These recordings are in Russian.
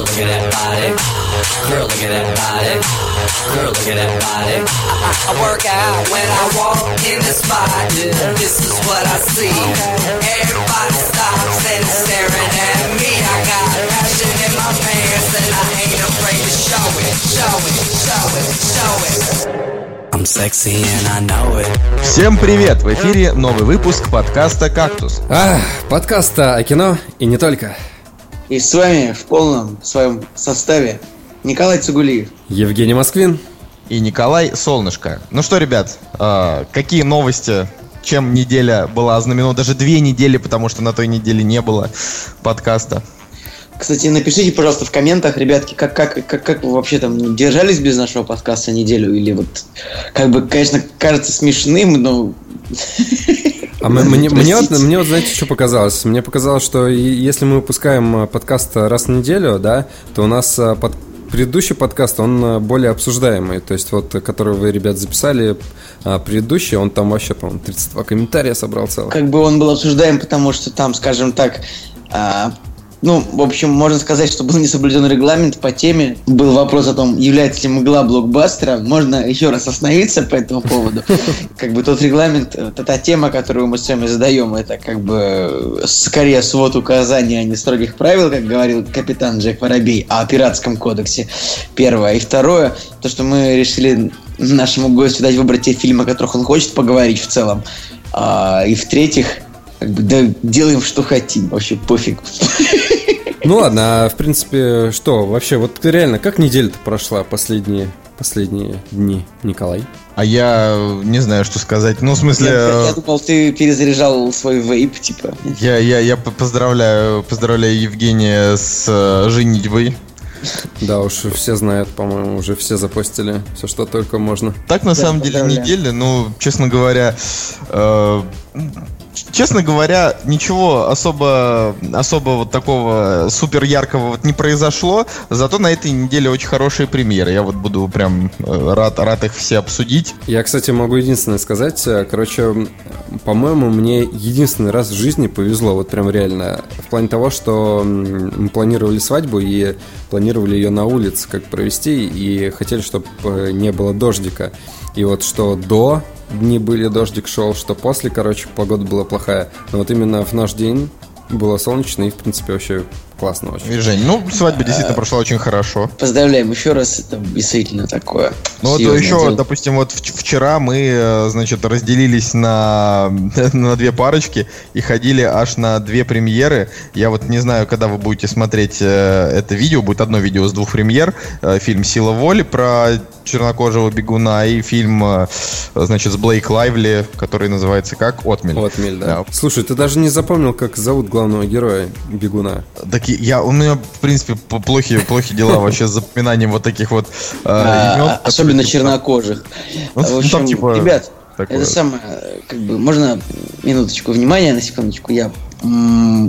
Girl, look at that body. Girl, look at that body. Girl, look at that body. I, I work out when I walk in the spot. This is what I see. Everybody stops and is staring at me. I got passion in my pants and I ain't afraid to show it, show it, show it, show it. I'm sexy and I know it. Всем привет! В эфире новый выпуск подкаста «Кактус». А, подкаста о кино и не только. И с вами в полном своем составе Николай Цугулиев. Евгений Москвин. И Николай Солнышко. Ну что, ребят, э, какие новости? Чем неделя была ознаменована? Даже две недели, потому что на той неделе не было подкаста. Кстати, напишите, пожалуйста, в комментах, ребятки, как, как, как, как вы вообще там держались без нашего подкаста неделю? Или вот, как бы, конечно, кажется смешным, но... А мы, мне, мне, вот, мне вот, знаете, что показалось? Мне показалось, что если мы выпускаем подкаст раз в неделю, да, то у нас а, под, предыдущий подкаст, он а, более обсуждаемый. То есть вот, который вы, ребят, записали, а, предыдущий, он там вообще, по-моему, 32 комментария собрал целых. Как бы он был обсуждаем, потому что там, скажем так, ну, в общем, можно сказать, что был не соблюден регламент по теме. Был вопрос о том, является ли мгла блокбастером. Можно еще раз остановиться по этому поводу. Как бы тот регламент, это та тема, которую мы с вами задаем, это как бы скорее свод указаний, а не строгих правил, как говорил капитан Джек Воробей, о пиратском кодексе. Первое. И второе, то, что мы решили нашему гостю дать выбрать те фильмы, о которых он хочет поговорить в целом. А, и в-третьих, как бы, да, делаем, что хотим, вообще пофиг. Ну ладно, а в принципе, что, вообще, вот реально, как неделя-то прошла последние, последние дни, Николай? А я не знаю, что сказать. Ну, в смысле... Я, я думал, ты перезаряжал свой вейп, типа. Я, я, я поздравляю, поздравляю Евгения с э, женитьбой. Да уж, все знают, по-моему, уже все запостили все, что только можно. Так, на да, самом деле, неделя, ну, честно говоря, э, честно говоря, ничего особо, особо вот такого супер яркого вот не произошло. Зато на этой неделе очень хорошие премьеры. Я вот буду прям э, рад, рад их все обсудить. Я, кстати, могу единственное сказать. Э, короче, по-моему, мне единственный раз в жизни повезло. Вот прям реально. В плане того, что мы планировали свадьбу и планировали ее на улице как провести. И хотели, чтобы э, не было дождика. И вот что до дни были, дождик шел, что после, короче, погода была плохая. Но вот именно в наш день было солнечно и, в принципе, вообще классно очень. Жень, ну, свадьба действительно прошла очень хорошо. Поздравляем еще раз, это действительно такое. Ну, вот еще, дело. допустим, вот вчера мы, э, значит, разделились на, на две парочки и ходили аж на две премьеры. Я вот не знаю, когда вы будете смотреть э, это видео, будет одно видео с двух премьер. Э, фильм «Сила воли» про чернокожего бегуна и фильм, значит, с Блейк Лайвли, который называется как «Отмель». «Отмель», да. да. Слушай, ты даже не запомнил, как зовут главного героя бегуна? Так я, у меня, в принципе, плохие, плохие дела вообще с запоминанием вот таких вот э, имен. Особенно чернокожих. Ну, в общем, типа, ребят, это самое, как бы, можно минуточку внимания, на секундочку, я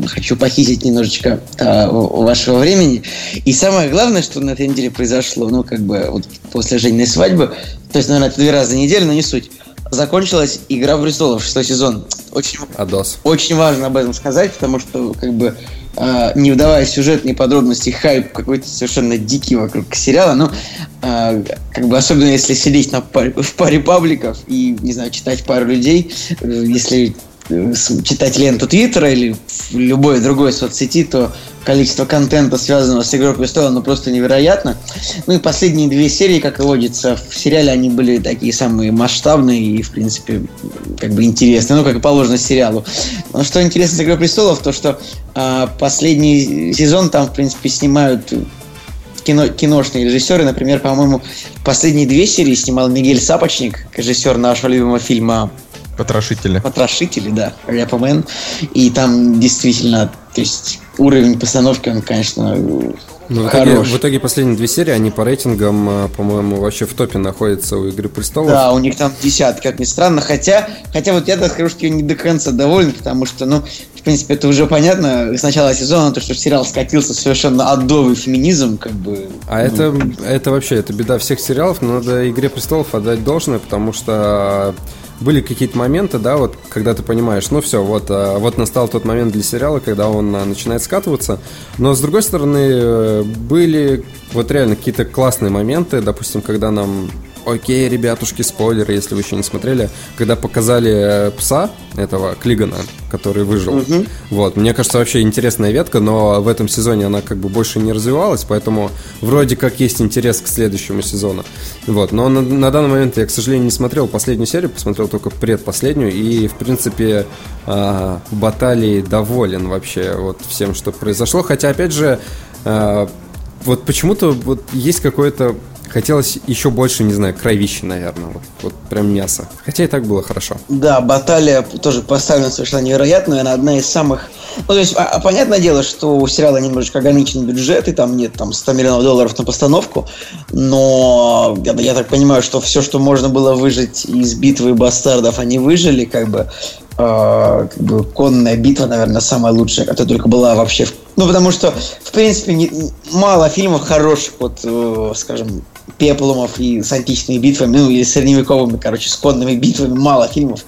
хочу похитить немножечко а, вашего времени. И самое главное, что на этой неделе произошло, ну, как бы, вот после Жениной свадьбы, то есть, наверное, это две раза в неделю, но не суть, закончилась «Игра престолов», шестой сезон. Очень, Адос. очень важно об этом сказать, потому что, как бы, э, не вдавая в сюжетные подробности, хайп какой-то совершенно дикий вокруг сериала, но э, как бы особенно если сидеть на паре, в паре пабликов и, не знаю, читать пару людей, э, если читать ленту Твиттера или любой другой соцсети, то количество контента, связанного с «Игрой престолов», ну, просто невероятно. Ну и последние две серии, как и водится, в сериале они были такие самые масштабные и, в принципе, как бы интересные, ну, как и положено сериалу. Но что интересно с «Игрой престолов», то, что э, последний сезон там, в принципе, снимают кино, киношные режиссеры. Например, по-моему, последние две серии снимал Мигель Сапочник, режиссер нашего любимого фильма Потрошители. Потрошители, да, Рэпомен. И там действительно, то есть уровень постановки, он, конечно, ну, в, итоге, в итоге последние две серии, они по рейтингам, а, по-моему, вообще в топе находятся у Игры Престолов. Да, у них там десятки, как ни странно. Хотя, хотя вот я так скажу, что я не до конца доволен, потому что, ну, в принципе, это уже понятно с начала сезона, то, что сериал скатился совершенно адовый феминизм, как бы. А ну. это, это вообще, это беда всех сериалов, но надо Игре Престолов отдать должное, потому что были какие-то моменты, да, вот, когда ты понимаешь, ну все, вот, а, вот настал тот момент для сериала, когда он а, начинает скатываться. Но, с другой стороны, э, были вот реально какие-то классные моменты, допустим, когда нам Окей, ребятушки, спойлеры, если вы еще не смотрели. Когда показали э, пса этого Клигана, который выжил. Угу. Вот, мне кажется, вообще интересная ветка, но в этом сезоне она как бы больше не развивалась, поэтому вроде как есть интерес к следующему сезону. Вот, но на, на данный момент я, к сожалению, не смотрел последнюю серию, посмотрел только предпоследнюю, и, в принципе, э, баталии доволен вообще вот всем, что произошло. Хотя, опять же, э, вот почему-то вот есть какое-то Хотелось еще больше, не знаю, кровищи, наверное. Вот, вот прям мясо. Хотя и так было хорошо. Да, баталия тоже поставлена совершенно невероятно. Она одна из самых... Ну, то есть, а, а, понятное дело, что у сериала немножечко ограниченный бюджет, и там нет там 100 миллионов долларов на постановку. Но я, я так понимаю, что все, что можно было выжить из битвы бастардов, они выжили, как бы как бы конная битва, наверное, самая лучшая, которая только была вообще. Ну, потому что, в принципе, не, мало фильмов хороших, вот, э, скажем, пеплумов и с античными битвами, ну, или средневековыми, короче, с конными битвами, мало фильмов.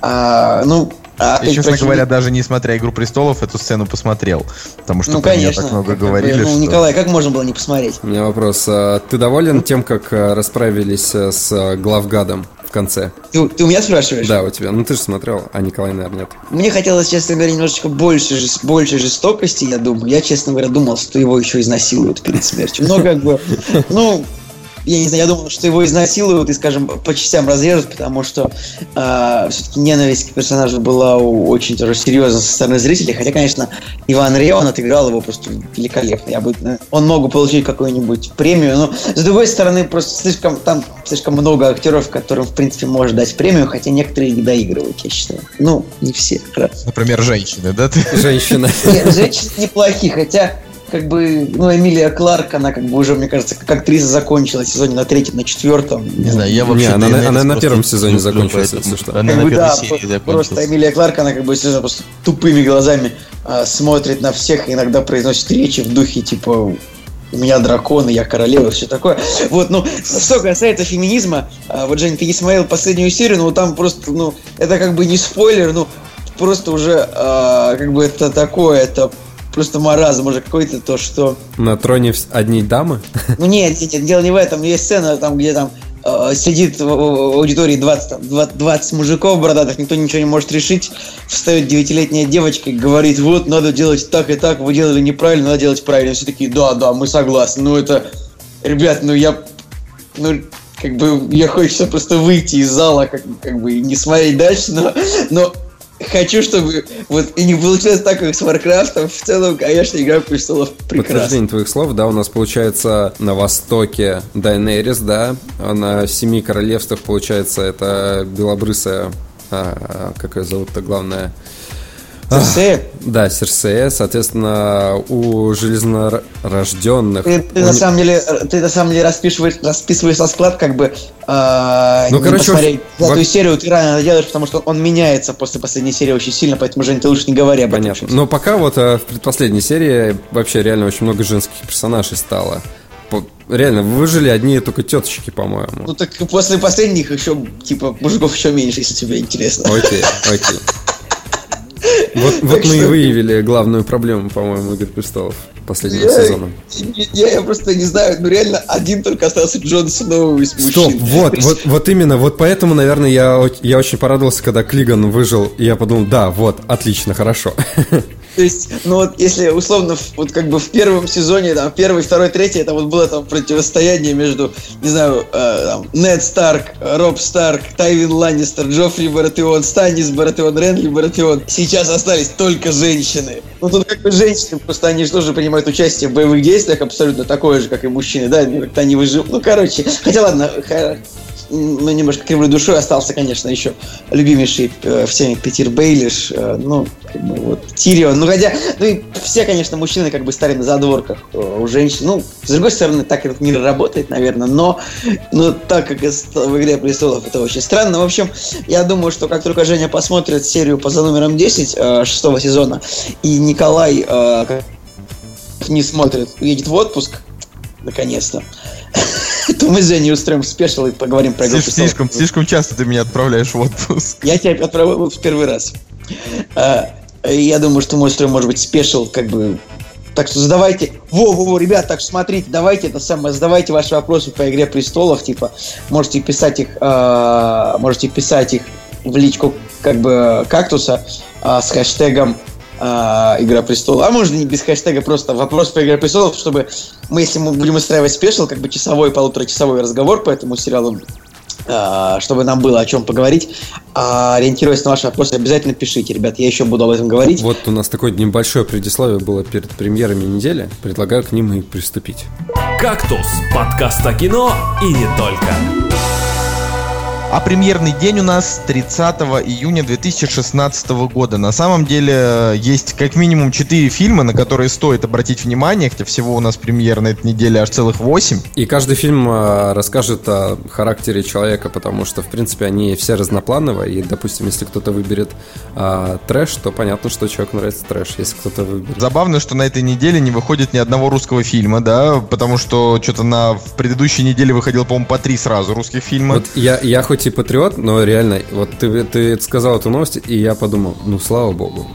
А, ну, а, я, честно прочим... говоря, даже не смотря «Игру престолов», эту сцену посмотрел. Потому что ну, конечно, так много говорили. Ну, что... Николай, как можно было не посмотреть? У меня вопрос. А ты доволен тем, как а, расправились а, с главгадом? Конце. Ты, ты у меня спрашиваешь? Да, у тебя. Ну ты же смотрел, а Николай, наверное, нет. Мне хотелось, честно говоря, немножечко больше, больше жестокости, я думаю. Я, честно говоря, думал, что его еще изнасилуют перед смертью. Но как бы, ну, я не знаю, я думал, что его изнасилуют и, скажем, по частям разрежут, потому что э, а, все-таки ненависть к персонажу была очень тоже серьезна со стороны зрителей. Хотя, конечно, Иван Реон отыграл его просто великолепно. Я бы, он мог бы получить какую-нибудь премию, но с другой стороны, просто слишком там слишком много актеров, которым, в принципе, может дать премию, хотя некоторые их доигрывают, я считаю. Ну, не все. Например, женщины, да? Женщины. Нет, женщины неплохие, хотя как бы, ну, Эмилия Кларк, она как бы уже, мне кажется, как актриса закончила сезоне на третьем, на четвертом. Не знаю, я вообще... Не, она, она, она на первом сезоне закончилась, если что. Она как на бы, да, серии Просто Эмилия Кларк, она как бы просто тупыми глазами а, смотрит на всех, иногда произносит речи в духе, типа, у меня драконы, я королева, все такое. Вот, ну, что касается феминизма, а, вот, Жень, ты не смотрел последнюю серию, но там просто, ну, это как бы не спойлер, ну, просто уже, а, как бы это такое, это просто маразм уже какой-то, то что... На троне одни дамы? Ну нет, нет, дело не в этом. Есть сцена, там, где там э, сидит в, в аудитории 20, там, 20 мужиков бородатых, никто ничего не может решить. Встает девятилетняя девочка и говорит, вот, надо делать так и так, вы делали неправильно, надо делать правильно. Все такие, да, да, мы согласны. Ну это, ребят, ну я, ну как бы, я хочется просто выйти из зала, как, как бы, и не смотреть дальше, но, но хочу, чтобы вот и не получилось так, как с Варкрафтом. В целом, конечно, Игра престолов прекрасна. Подтверждение твоих слов, да, у нас получается на востоке Дайнерис, да, а на Семи Королевствах, получается, это белобрысая, а, как ее зовут-то, главное, Серсея? Да, Серсея, соответственно, у железнорожденных... Ты, ты, у... на самом деле, ты на самом деле расписываешь, расписываешь расклад, как бы э, ну, короче, посмотреть в... эту серию ты рано делаешь, потому что он меняется после последней серии очень сильно, поэтому, Жень, ты лучше не говори об Понятно. этом. Но пока вот э, в предпоследней серии вообще реально очень много женских персонажей стало реально выжили одни только теточки, по-моему. Ну так после последних еще, типа, мужиков еще меньше, если тебе интересно. Окей, окей. Вот, вот мы и выявили главную проблему, по-моему, Игры престолов последнего я, сезона. Я, я просто не знаю, ну реально один только остался Джон Сноу из мужчин. Стоп, вот, вот, вот именно, вот поэтому, наверное, я, я очень порадовался, когда Клиган выжил, и я подумал, да, вот, отлично, хорошо. То есть, ну вот, если условно, вот как бы в первом сезоне, там, первый, второй, третий, это вот было там противостояние между, не знаю, э, там, Нед Старк, Роб Старк, Тайвин Ланнистер, Джоффри Баратеон, Станис Баратеон, Ренли Баратеон. Сейчас остались только женщины. Ну тут как бы женщины, просто они же тоже принимают участие в боевых действиях абсолютно такое же, как и мужчины, да, как-то они выживут. Ну, короче, хотя ладно, ну, немножко кривой душой остался, конечно, еще любимейший э, всеми Питер Бейлиш, э, ну, как бы, вот, Тирион, ну, хотя, ну, и все, конечно, мужчины как бы стали на задворках э, у женщин, ну, с другой стороны, так этот мир работает, наверное, но, но так как в «Игре престолов» это очень странно, в общем, я думаю, что как только Женя посмотрит серию по за номером 10 э, шестого сезона, и Николай э, не смотрит, уедет в отпуск, наконец-то, что мы с Женей устроим спешл и поговорим про игру Слишком, слишком, часто ты меня отправляешь в отпуск. Я тебя отправил в первый раз. А, Я думаю, что мы устроим, может быть, special, как бы... Так что задавайте... Во, во, во, ребят, так что смотрите, давайте это самое, задавайте ваши вопросы по «Игре престолов», типа, можете писать их, а, можете писать их в личку, как бы, кактуса а, с хэштегом а, «Игра престолов». А можно не без хэштега, просто вопрос по «Игре престолов», чтобы мы, если мы будем устраивать special, как бы часовой, полуторачасовой разговор по этому сериалу, а, чтобы нам было о чем поговорить. А, ориентируясь на ваши вопросы, обязательно пишите, ребят, я еще буду об этом говорить. Вот у нас такое небольшое предисловие было перед премьерами недели. Предлагаю к ним и приступить. «Кактус» – подкаст о кино и не только. А премьерный день у нас 30 июня 2016 года. На самом деле есть как минимум 4 фильма, на которые стоит обратить внимание, хотя всего у нас премьер на этой неделе аж целых 8. И каждый фильм а, расскажет о характере человека, потому что, в принципе, они все разноплановые. И, допустим, если кто-то выберет а, трэш, то понятно, что человеку нравится трэш. Если кто-то выберет... Забавно, что на этой неделе не выходит ни одного русского фильма, да, потому что что-то на в предыдущей неделе выходило, по-моему, по три сразу русских фильма. Вот я, я хоть и патриот, но реально, вот ты, ты сказал эту новость, и я подумал, ну, слава богу.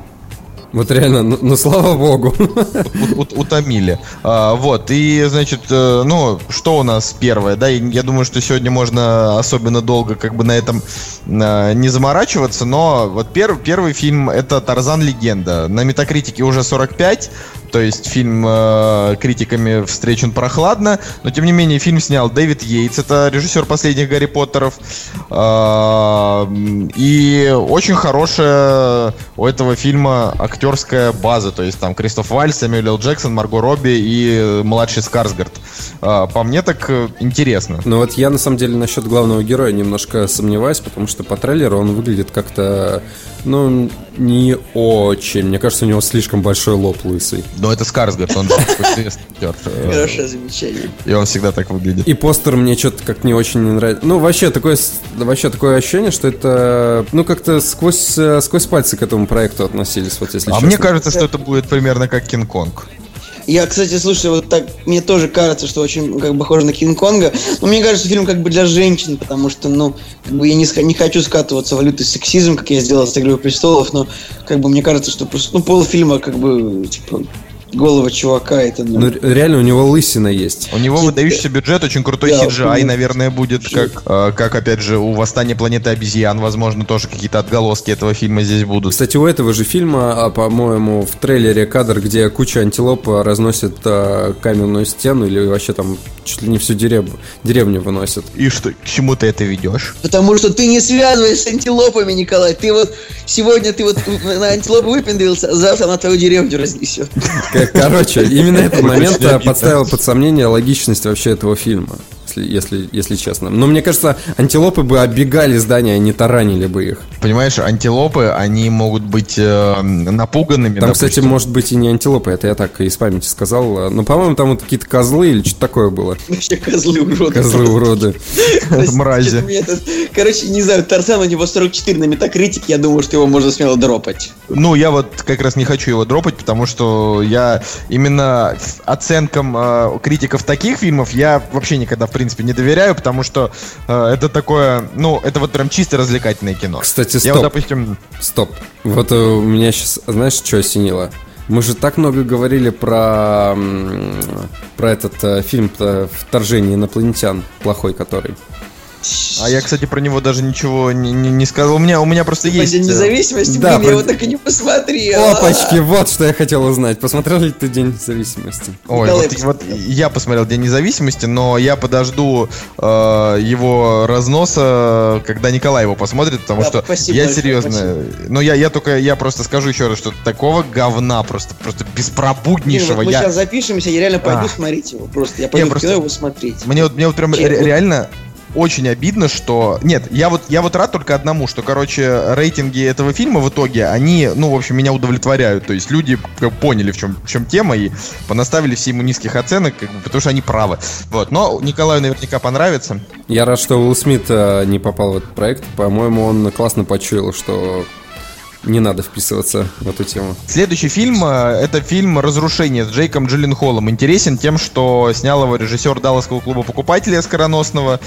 Вот реально, ну, ну слава богу. У- у- утомили. А, вот, и, значит, э, ну, что у нас первое, да, я думаю, что сегодня можно особенно долго как бы на этом э, не заморачиваться, но вот пер- первый фильм это «Тарзан. Легенда». На Метакритике уже 45, то есть фильм э, критиками встречен прохладно, но тем не менее фильм снял Дэвид Йейтс, это режиссер последних Гарри Поттеров, м, и очень хорошая у этого фильма актерская база, то есть там Кристоф Вальс, Сэмюэл. Джексон, Марго Робби и э, младший Скарсгард. А, По мне так э, интересно. Но вот я на самом деле насчет главного героя немножко сомневаюсь, потому что по трейлеру он выглядит как-то, ну, не очень. Мне кажется, у него слишком большой лоб лысый. Но это Скарсгард, он же известный Хорошее замечание. И он всегда так выглядит. И постер мне что-то как не очень не нравится. Ну, вообще такое, вообще такое ощущение, что это, ну, как-то сквозь, э, сквозь пальцы к этому проекту относились, вот если А честно. мне кажется, что это будет примерно как Кинг-Конг. Я, кстати, слушай, вот так, мне тоже кажется, что очень как бы похоже на Кинг-Конга. Но мне кажется, фильм как бы для женщин, потому что, ну, как бы я не, не хочу скатываться в лютый сексизм, как я сделал с «Игрой престолов», но как бы мне кажется, что просто, ну, полфильма как бы, типа, голова чувака, это, ну, Ну, ре- реально, у него лысина есть. У него выдающийся бюджет, очень крутой Да, CGI, наверное, будет, как, э, как, опять же, у «Восстания планеты обезьян». Возможно, тоже какие-то отголоски этого фильма здесь будут. Кстати, у этого же фильма, а, по-моему, в трейлере кадр, где куча антилоп а, разносит а, каменную стену или вообще там чуть ли не всю дерев- деревню выносят. И что, к чему ты это ведешь? Потому что ты не связываешь с антилопами, Николай. Ты вот сегодня ты вот на антилопу выпендрился, а завтра на твою деревню разнесет. Короче, именно этот момент обидно. подставил под сомнение логичность вообще этого фильма, если, если, если честно. Но мне кажется, антилопы бы оббегали здания, а не таранили бы их. Понимаешь, антилопы, они могут быть э, напуганными. Там, допустим. кстати, может быть и не антилопы, это я так из памяти сказал. Но, по-моему, там вот какие-то козлы или что-то такое было. Вообще козлы уроды. Козлы уроды. Мрази. Короче, не знаю, Тарзан у него 44 на метакритик, я думаю, что его можно смело дропать. Ну, я вот как раз не хочу его дропать, потому что я именно оценкам э, критиков таких фильмов я вообще никогда, в принципе, не доверяю, потому что э, это такое, ну, это вот прям чисто развлекательное кино. Кстати, Я стоп. вот, допустим, Стоп. Вот э, у меня сейчас, знаешь, что осенило? Мы же так много говорили про, про этот э, фильм «Вторжение инопланетян», плохой который. А я, кстати, про него даже ничего не, не- не сказал. У меня, у меня просто По есть... День э, независимости, да, блин, про- я его так и не посмотрел. Опачки, вот что я хотел узнать. Посмотрел ли ты День независимости? Ой, Николай вот, вот я посмотрел День независимости, но я подожду э, его разноса, когда Николай его посмотрит, потому Да, что спасибо я серьезно, ну я, я только, я просто скажу еще раз, что такого говна просто, просто Блин, беспробуднейшего. вот мы я, сейчас запишемся, я реально пойду А. смотреть его. Просто я пойду в просто- кино его смотреть. мне вот, мне вот прям Че- вот- реально очень обидно, что... Нет, я вот, я вот рад только одному, что, короче, рейтинги этого фильма в итоге, они, ну, в общем, меня удовлетворяют. То есть люди поняли, в чем, в чем тема, и понаставили все ему низких оценок, как потому что они правы. Вот, но Николаю наверняка понравится. Я рад, что Уилл Смит э, не попал в этот проект. По-моему, он классно почуял, что не надо вписываться в эту тему. Следующий фильм э, это фильм «Разрушение» с Джейком Джилленхолом. Интересен тем, что снял его режиссер Далласского клуба покупателей скороносного.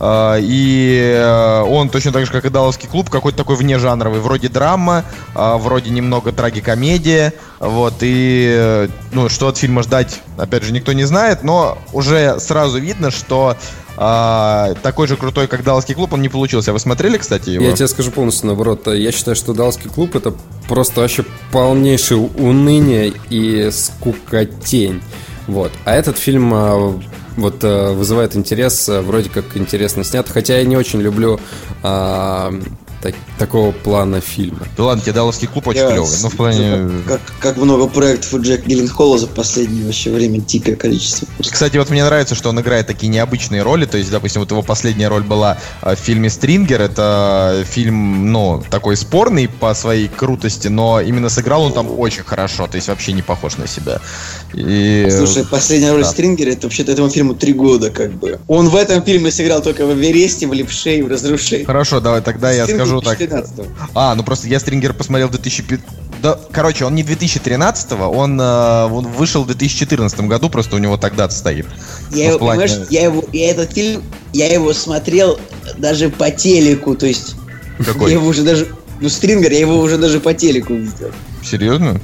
э, И э, он точно так же, как и Далласский клуб, какой-то такой внежанровый. Вроде драма, вроде немного трагикомедия. Вот, и ну, что от фильма ждать, опять же, никто не знает, но уже сразу видно, что э, такой же крутой, как Далласский клуб, он не получился. Вы смотрели, кстати, его? Я тебе скажу полностью наоборот. Я считаю, что Далласский клуб это просто вообще полнейшее уныние и скукотень. Вот. А этот фильм а, вот а, вызывает интерес, а, вроде как интересно снят. Хотя я не очень люблю а, так- такого плана фильма. Да ладно, тебе Далласский клуб очень клевый. Ну, в плане... Как, как много проектов у Джека Гилленхола за последнее вообще время дикое количество. Кстати, вот мне нравится, что он играет такие необычные роли. То есть, допустим, вот его последняя роль была э, в фильме «Стрингер». Это фильм, ну, такой спорный по своей крутости, но именно сыграл он там очень хорошо. То есть, вообще не похож на себя. И... Слушай, последняя роль да. Стрингера, это вообще-то этому фильму три года, как бы. Он в этом фильме сыграл только в Эвересте, в Левше и в Разрушении. Хорошо, давай тогда я Стрингер скажу так. 2013-го. А, ну просто я «Стрингер» посмотрел в 2005... Да, короче, он не 2013-го, он, э, он вышел в 2014 году, просто у него тогда стоит. Я, Ну, его, плане- понимаешь, я, его, я этот фильм, я его смотрел даже по телеку, то есть Какой? я его уже даже, ну Стрингер, я его уже даже по телеку видел. Серьезно?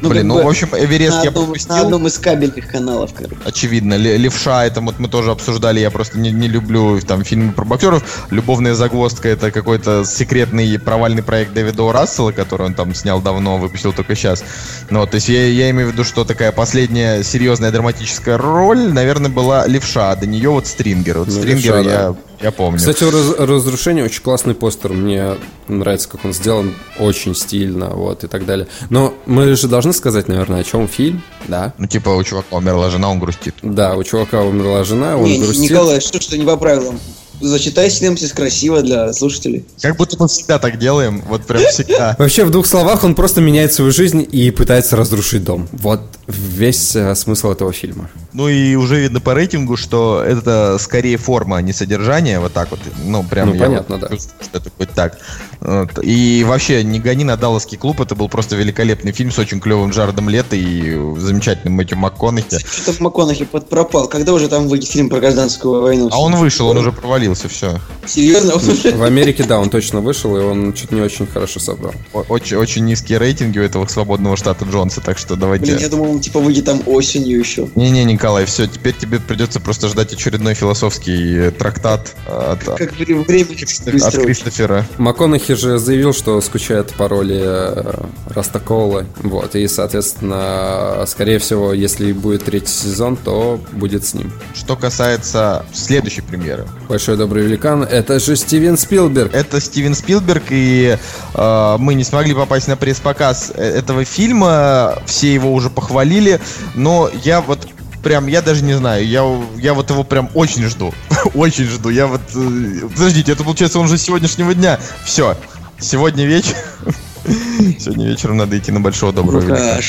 Ну, Блин, ну, бы в общем, Эверест на я одном, пропустил. на одном из кабельных каналов, короче. Очевидно, Ле- левша, это вот мы тоже обсуждали, я просто не, не люблю там фильмы про боксеров. Любовная загвоздка это какой-то секретный провальный проект Дэвида О. Рассела, который он там снял давно, выпустил только сейчас. Ну, вот, то есть я, я имею в виду, что такая последняя серьезная драматическая роль, наверное, была левша, а до нее вот Стрингер. Вот Ну, Стрингера «Левша», я, я помню. Кстати, «Раз- разрушение очень классный постер. Мне нравится, как он сделан, очень стильно, вот и так далее. Но мы же должны сказать, наверное, о чем фильм, да? Ну, типа, у чувака умерла жена, он грустит. Да, у чувака умерла жена, он Не, грустит. Николай, что что не по правилам? Зачитай синопсис красиво для слушателей. Как будто мы всегда так делаем, вот прям всегда. Вообще, в двух словах, он просто меняет свою жизнь и пытается разрушить дом. Вот весь э, смысл этого фильма. Ну и уже видно по рейтингу, что это скорее форма, а не содержание, вот так вот. Ну, прям Ну, я понятно, вот да. чувствую, что это будет так. Вот. И вообще, не гони на Далласский клуб, это был просто великолепный фильм с очень клевым Джаредом Лето и замечательным Мэтью МакКонахи. Что-то МакКонахи подпропал. Когда уже там выйдет фильм про гражданскую войну? А он вышел, он уже провалился, все. Серьезно? В Америке, да, он точно вышел, и он что-то не очень хорошо собрал. Очень, очень низкие рейтинги у этого свободного штата Джонса, так что давайте... Блин, я думал, он типа выйдет там осенью еще. Не-не, Николай, все, теперь тебе придется просто ждать очередной философский э, трактат от, Как вре- время от. Кристофера. МакКонахи же заявил, что скучает по роли э, Растакола. Вот, и, соответственно, скорее всего, если будет третий сезон, то будет с ним. Что касается следующей премьеры. Большой добрый великан, это же Стивен Спилберг. Это Стивен Спилберг, и э, мы не смогли попасть на пресс-показ э- этого фильма. Все его уже похвалили, но я вот прям, я даже не знаю, я, я вот его прям очень жду. очень жду. Я вот... э, подождите, это получается он же с сегодняшнего дня. Все. Сегодня вечер. Сегодня вечером надо идти на большого доброго великана.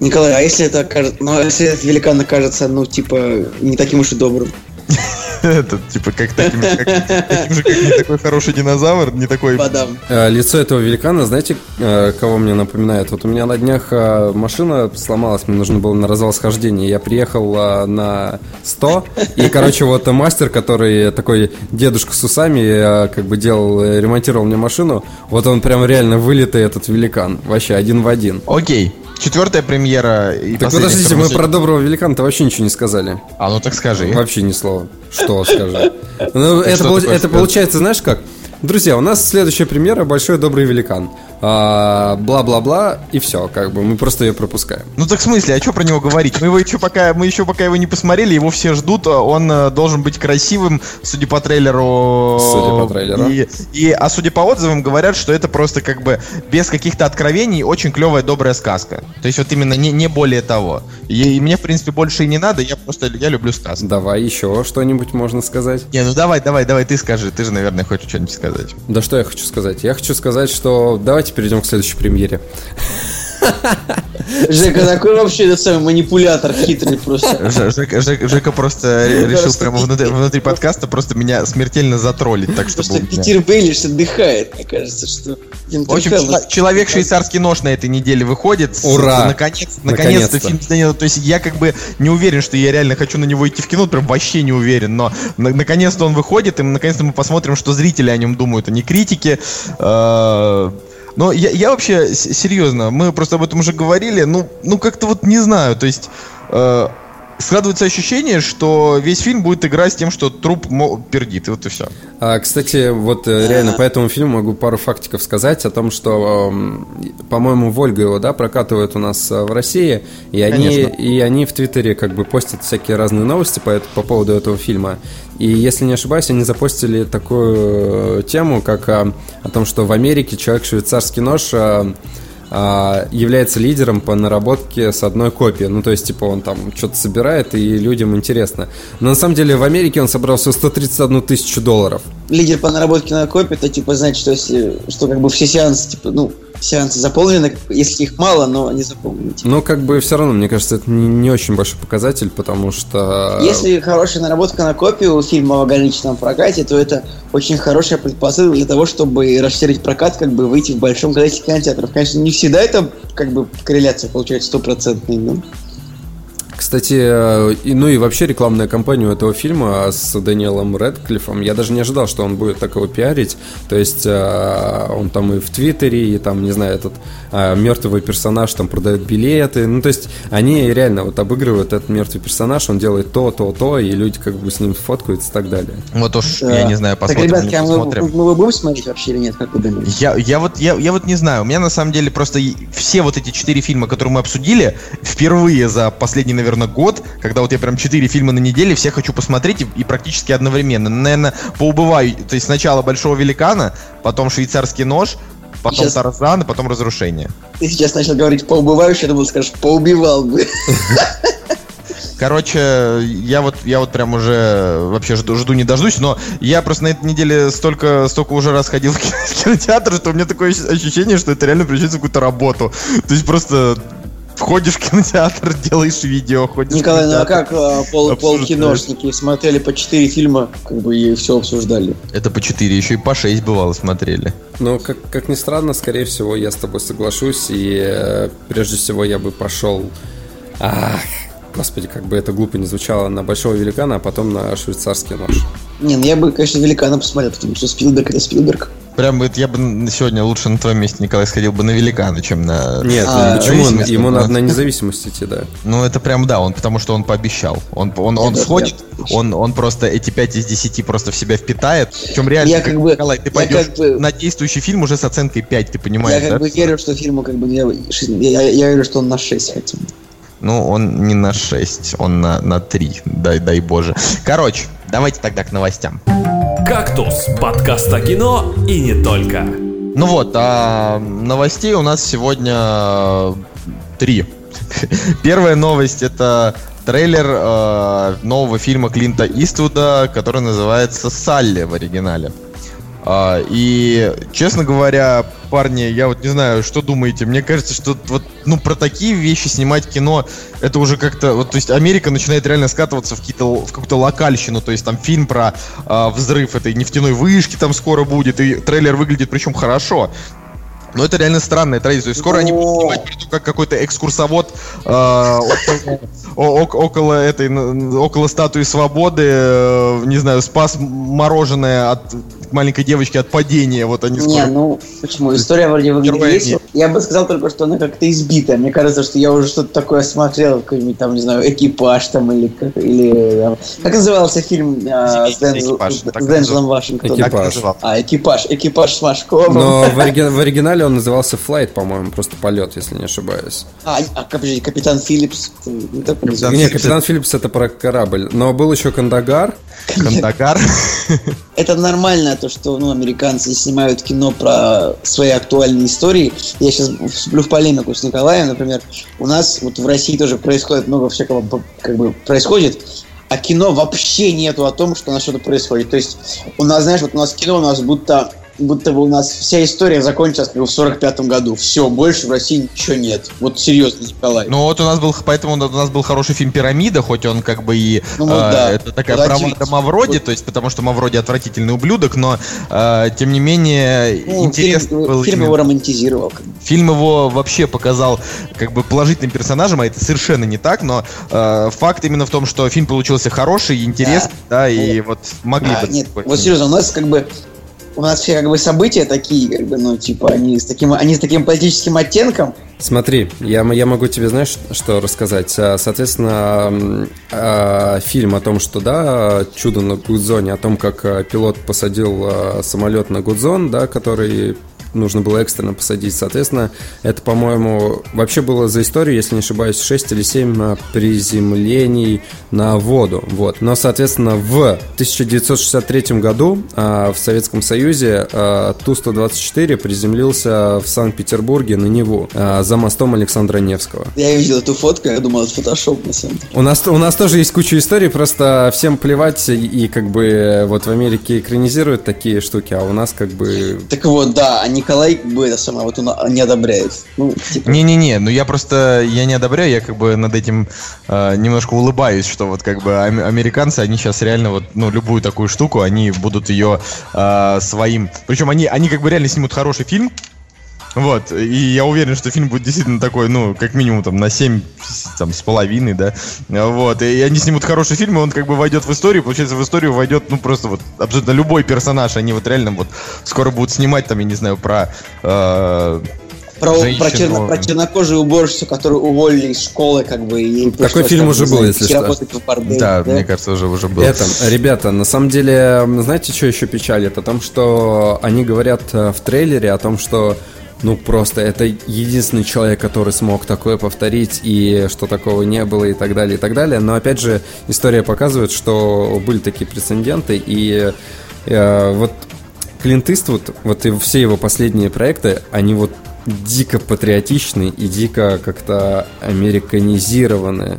Николай, а если это окажется, ну, а если этот великан окажется, ну, типа, не таким уж и добрым? Это типа как таким же, как, таким же, как не такой хороший динозавр, не такой... Подам. Э, Лицо этого великана, знаете, э, кого мне напоминает? Вот у меня на днях э, машина сломалась, мне нужно было на развал схождения. Я приехал на 100, и, короче, вот мастер, который такой дедушка с усами, как бы делал, ремонтировал мне машину, вот он прям реально вылитый этот великан, вообще один в один. Окей. Четвертая премьера и Так подождите, мы про доброго великана-то вообще ничего не сказали. А, ну так скажи. Вообще ни слова. Что скажи? Ну, это, это получается, знаешь как? Друзья, у нас следующая премьера «Большой добрый великан». А, Бла-бла-бла, и все, как бы мы просто ее пропускаем. Ну так в смысле, а что про него говорить? Мы его еще пока, мы еще пока его не посмотрели, его все ждут, а он э, должен быть красивым, судя по трейлеру. Судя по трейлеру. И, и- а судя по отзывам, говорят, что это просто как бы без каких-то откровений очень клевая, добрая сказка. То есть вот именно не, не более того. И, и мне, в принципе, больше и не надо, я просто, я люблю сказки. Давай еще что-нибудь можно сказать. Не, ну давай, давай, давай, ты скажи, ты же, наверное, хочешь что-нибудь сказать. Да что я хочу сказать? Я хочу сказать, что давайте перейдем к следующей премьере. Жека такой вообще этот самый манипулятор хитрый просто. Жека, Жека- Жека просто ре- решил прямо внутри, внутри подкаста просто меня смертельно затроллить, так что Просто Питер Бейлиш отдыхает, мне кажется, что... В общем, чело- человек швейцарский нож на этой неделе выходит. Ура! Наконец, наконец-то Наконец-то. фильм Дэниелом- То есть я как бы не уверен, что я реально хочу на него идти в кино, прям вообще не уверен. Но на- наконец-то он выходит, и мы- наконец-то мы посмотрим, что зрители о нем думают, а не критики. Но я, я вообще серьезно, мы просто об этом уже говорили. Ну, ну как-то вот не знаю. То есть э, складывается ощущение, что весь фильм будет играть с тем, что труп пердит, и вот и все. А, кстати, вот э, реально по этому фильму могу пару фактиков сказать о том, что, по-моему, Вольга его, да, прокатывают у нас э, в России, и они, Конечно. и они в Твиттере как бы постят всякие разные новости по, по поводу этого фильма. И если не ошибаюсь, они запостили такую э, тему, как а, о том, что в Америке человек швейцарский нож является лидером по наработке с одной копии. Ну, то есть, типа, он там что-то собирает, и людям интересно. Но на самом деле в Америке он собрал всего 131 тысячу долларов. Лидер по наработке на копии, это типа значит, что если, что как бы все сеансы, типа, ну, сеансы заполнены, если их мало, но они заполнены. типа. Но как бы все равно, мне кажется, это не, не очень большой показатель, потому что... Если хорошая наработка на копию у фильма в ограниченном прокате, то это очень хорошая предпосылка для того, чтобы расширить прокат, как бы выйти в большом количестве кинотеатров. Конечно, не всегда это как бы корреляция получается стопроцентной, но... Кстати, э, и, ну и вообще рекламная кампания у этого фильма с Дэниелом Редклиффом, я даже не ожидал, что он будет так его пиарить. То есть э, он там и в Твиттере, и там, не знаю, этот э, мертвый персонаж там продает билеты. Ну, то есть они реально вот обыгрывают этот мертвый персонаж, он делает то, то, то, и люди как бы с ним фоткаются и так далее. Вот уж, Да. я не знаю, посмотрим, Так, ребятки, а мы, посмотрим. мы его будем смотреть вообще или нет, как вы думаете? Я, я, вот, я, я вот не знаю. У меня на самом деле просто все вот эти четыре фильма, которые мы обсудили, впервые за последний, наверное, год, когда вот я прям четыре фильма на неделе, все хочу посмотреть и, и практически одновременно. Наверное, поубываю. То есть сначала Большого Великана, потом Швейцарский нож, потом Сейчас- Тарзан и потом Разрушение. Ты сейчас начал говорить поубывающе, я думал, скажешь, поубивал бы. Короче, я вот, я вот прям уже вообще жду, жду не дождусь, но я просто на этой неделе столько, столько уже раз ходил в кино- в кинотеатр, что у меня такое ощ- ощущение, что это реально превращается в какую-то работу. То есть просто входишь в кинотеатр, делаешь видео, ходишь Николай, ну а как а, пол, полкиношники смотрели по четыре фильма, как бы и все обсуждали? Это по 4, еще и по 6 бывало смотрели. Но, как, как ни странно, скорее всего, я с тобой соглашусь, и э, прежде всего я бы пошел... Ах, господи, как бы это глупо не звучало, на Большого Великана, а потом на Швейцарский нож. Не, ну я бы, конечно, Великана посмотрел, потому что Спилберг это Спилберг. Прям вот я бы сегодня лучше на твоем месте, Николай, сходил бы на Великана, чем на... Нет, А, ну почему? Он- ему надо на независимость идти, да. Ну, это прям да, он потому что он пообещал. Он, он, он Да, сходит, да. он, он просто эти 5 из 10 просто в себя впитает. Причем реально, Я как бы- Николай, ты я пойдешь как бы- на действующий фильм уже с оценкой 5, ты Я понимаешь, как да? бы верю, что фильму как бы я, я, я верю, что он на 6 хотя бы. Ну, он не на 6, он на, на 3, дай, дай боже. Короче, давайте тогда к новостям. «Кактус» — подкаст о кино и не только. Ну вот, а новостей у нас сегодня э, три. Первая новость это трейлер э, нового фильма Клинта Иствуда, который называется «Салли» в оригинале. А, и, честно говоря, парни, я вот не знаю, что думаете. Мне кажется, что вот, ну, про такие вещи снимать кино, это уже как-то, вот, то есть Америка начинает реально скатываться в, какие-то, в какую-то локальщину, то есть там фильм про а, взрыв этой нефтяной вышки там скоро будет, и трейлер выглядит причем хорошо. Но это реально странная традиция. Скоро они будут снимать как какой-то экскурсовод э, около, о- ок- около этой, около статуи свободы, э, не знаю, спас мороженое от маленькой девочки от падения. Вот они Не, скоро. ну почему? История вроде выглядит весело. Я бы сказал только, что она как-то избитая. Мне кажется, что я уже что-то такое смотрел, какой-нибудь там, не знаю, экипаж там или как, или там, как назывался фильм э, с, Дензел- «Экипаж», с Дензелом Вашингтоном? «Экипаж». А, экипаж, экипаж с Машковым. Но в, ориги- в оригинале он назывался Flight, по-моему, просто полет, если не ошибаюсь. А, а капитан Филлипс? Не называется? Не, Капитан Филлипс это про корабль. Но был еще Кандагар. Кандагар. Это нормально, то, что ну, американцы снимают кино про свои актуальные истории. Я сейчас вступлю в полемику с Николаем, например. У нас вот в России тоже происходит много всякого, как бы, происходит, а кино вообще нету о том, что у нас что-то происходит. То есть у нас, знаешь, вот у нас кино, у нас будто будто бы у нас вся история закончилась как бы в 45 году. Все, больше в России ничего нет. Вот серьезно, Николай. Ну вот у нас был, поэтому у нас был хороший фильм «Пирамида», хоть он как бы и... Ну вот э, да. Это такая Подождите. бравада Мавроди, Вот. то есть потому что Мавроди отвратительный ублюдок, но э, тем не менее Ну, интересно фильм, был фильм именно- его романтизировал. Фильм его вообще показал как бы положительным персонажем, а это совершенно не так, но э, факт именно в том, что фильм получился хороший, интересный, да, и вот могли А, бы... нет, вот серьезно, у нас как бы у нас все как бы события такие, как бы, ну, типа, они с таким, они с таким политическим оттенком. Смотри, я, я могу тебе, знаешь, что рассказать? Соответственно, а, фильм о том, что, да, чудо на Гудзоне, о том, как а, пилот посадил а, самолет на Гудзон, да, который нужно было экстренно посадить. Соответственно, это, по-моему, вообще было за историю, если не ошибаюсь, 6 или 7 приземлений на воду. Вот. Но, соответственно, в 1963 году а, в Советском Союзе а, Ту-124 приземлился в Санкт-Петербурге на Неву а, за мостом Александра Невского. Я видел эту фотку, я думал, это фотошоп, на самом деле. У нас, у нас тоже есть куча историй, просто всем плевать, и, как бы вот в Америке экранизируют такие штуки, а у нас как бы Так вот, да, а Николай, как бы, это самое, вот он а, не одобряет. Ну, типа, Не-не-не, ну я просто, я не одобряю, я как бы над этим э, немножко улыбаюсь, что вот как бы ам- американцы, они сейчас реально вот, ну, любую такую штуку, они будут ее э, своим, причем они, они как бы реально снимут хороший фильм, вот, и я уверен, что фильм будет действительно такой, ну, как минимум там на 7 с- там, с половиной, да, вот, и они снимут хороший фильм, и он как бы войдет в историю, получается, в историю войдет, ну, просто вот абсолютно любой персонаж, они вот реально вот скоро будут снимать там, я не знаю, про... э, про, женщину. про, черно- про чернокожую уборщицу, которую уволили из школы, как бы, и пришлось, фильм там, уже был, если что. работать в бордель, Да, мне кажется, уже, уже был. Это, ребята, на самом деле, знаете, что еще печалит? О том, что они говорят э, в трейлере о том, что ну просто это единственный человек, который смог такое повторить, и что такого не было, и так далее, и так далее. Но опять же, история показывает, что были такие прецеденты, и э, вот Клинт Иствуд, вот и все его последние проекты, они вот дико патриотичны и дико как-то американизированы.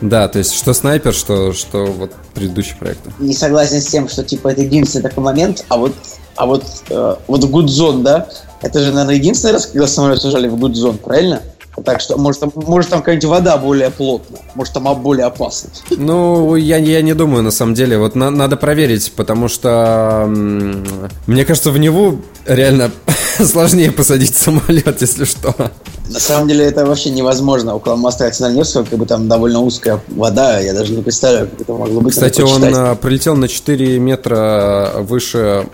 Да, то есть что снайпер, что, что вот предыдущие проекты. не согласен с тем, что типа это единственный такой момент, а вот а вот э, вот Гудзон, да, это же, наверное, единственный раз, когда самолет сажали в Гудзон, правильно? Так что, может, там, может, там какая-нибудь вода более плотная, может, там более опасно. Ну, я, я не думаю, на самом деле. Вот на- надо проверить, потому что мне кажется, в него реально сложнее посадить самолет, если что. На самом деле это вообще невозможно. Около моста Александра Невского как бы там довольно узкая вода, я даже не представляю, как это могло быть. Кстати, он почитать. а, пролетел на 4 метра выше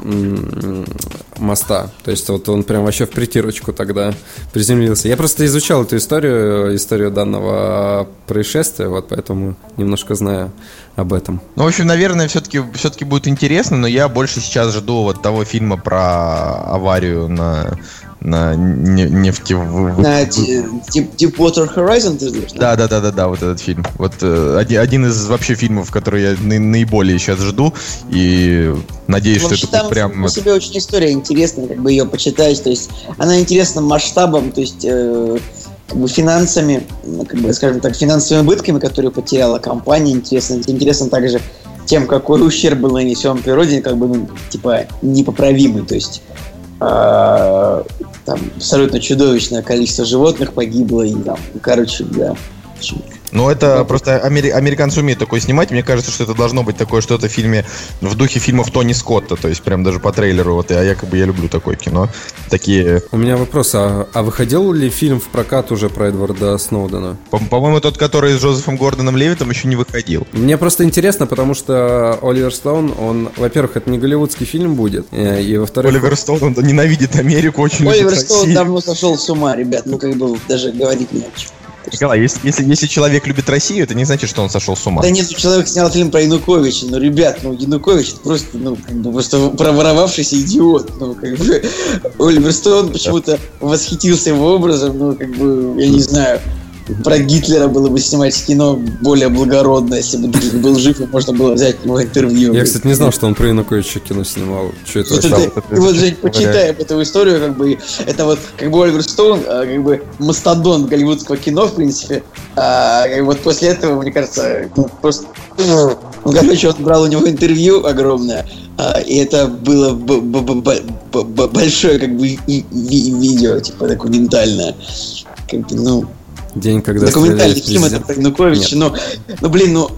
моста. То есть вот он прям вообще в притирочку тогда приземлился. Я просто изучал эту историю, историю данного происшествия, вот поэтому немножко знаю об этом. Ну, в общем, наверное, все-таки все-таки будет интересно, но я больше сейчас жду вот того фильма про аварию на на не- нефти. На Ди- Deep, Deepwater Horizon ты ждешь? Да, да, да, да, да, вот этот фильм. Вот э, один, из вообще фильмов, которые я на- наиболее сейчас жду. И надеюсь, Вообще что это там прям. по себе очень история интересная, как бы ее почитать, то есть она интересна масштабом, то есть э, как бы финансами, как бы, скажем так, финансовыми убытками, которые потеряла компания, интересно, интересно также тем, какой ущерб был нанесен природе, как бы, ну, типа, непоправимый, то есть там абсолютно чудовищное количество животных погибло, и там, короче, да. Ну, это просто амери- американцы умеют такое снимать. Мне кажется, что это должно быть такое что-то в фильме в духе фильмов Тони Скотта. То есть, прям даже по трейлеру. Вот, а я как бы я люблю такое кино. Такие. У меня вопрос, а, а выходил ли фильм в прокат уже про Эдварда Сноудена? По- По-моему, тот, который с Джозефом Гордоном Левитом, еще не выходил. Мне просто интересно, потому что Оливер Стоун, он, во-первых, это не голливудский фильм будет, э, и во-вторых... Оливер Стоун он ненавидит Америку, очень Оливер Стоун давно сошел с ума, ребят, ну как бы даже говорить не о чем. Николай, если, если, если человек любит Россию, это не значит, что он сошел с ума. Да нет, человек снял фильм про Януковича, ну, ребят, ну, Янукович это просто, ну, просто проворовавшийся идиот, ну, как бы, Оливер Стоун почему-то восхитился его образом, ну, как бы, я не знаю, про Гитлера было бы снимать кино более благородное, если бы Гитлер был жив, и можно было взять его интервью. Я, кстати, не знал, что он про Януковича кино снимал. Что это Вот это- вот это и вот, Жень, почитай об эту историю, как бы, это вот, как бы Оливер Стоун, а, как бы, мастодон голливудского кино, в принципе, а, бы вот после этого, мне кажется, ну, просто, ну, короче, он брал у него интервью огромное, А, и это было большое как бы ви- ви- видео, типа документальное. Как бы, ну, День, когда документальный фильм это про Януковича, но, ну блин, ну,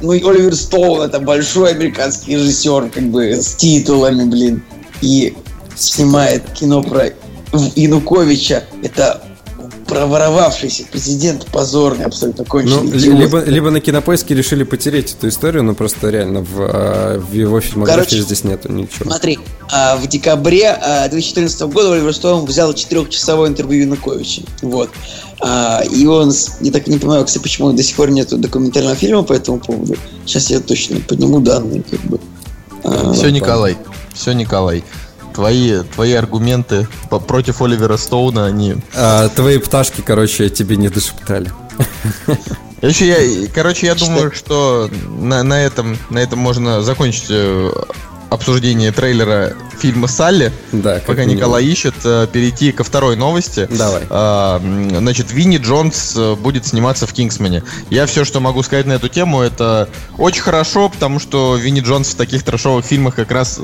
ну и Оливер Стоун это большой американский режиссер, как бы с титулами, блин, и снимает кино про Януковича. Это проворовавшийся президент позорный, абсолютно Ну, конченый. идиот. либо, либо на кинопоиске решили потереть эту историю, но просто реально в, а, в его фильмографии Короче, здесь нету ничего. Смотри, а, в декабре а, 2014 года Оливер Стоун взял четырехчасовое интервью Януковича. Вот. А, И он, я так и не понимаю, кстати, почему до сих пор нет документального фильма по этому поводу. Сейчас я точно подниму данные, как бы. А, Все, Николай, все, Николай. Твои, твои аргументы против Оливера Стоуна, они... А, твои пташки, короче, тебе не дошептали. Еще я, короче, я думаю, что на, на этом, на этом можно закончить э, обсуждение трейлера фильма «Салли». Да, Пока минимум. Николай ищет, э, перейти ко второй новости. Давай. А, Значит, Винни Джонс э, будет сниматься в «Кингсмане». Я все, что могу сказать на эту тему, это очень хорошо, потому что Винни Джонс в таких трэшовых фильмах как раз,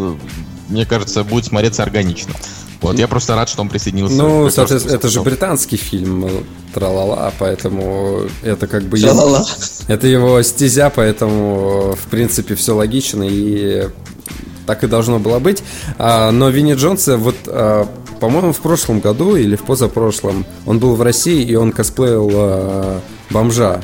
мне кажется, будет смотреться органично. Вот, я просто рад, что он присоединился. Ну, соответственно, это же британский фильм, тралала, поэтому это как бы... Тра-ла-ла. Это его стезя, поэтому, в принципе, все логично и так и должно было быть. А, но Винни Джонса, вот, а, по-моему, в прошлом году или в позапрошлом, он был в России, и он косплеил а, бомжа,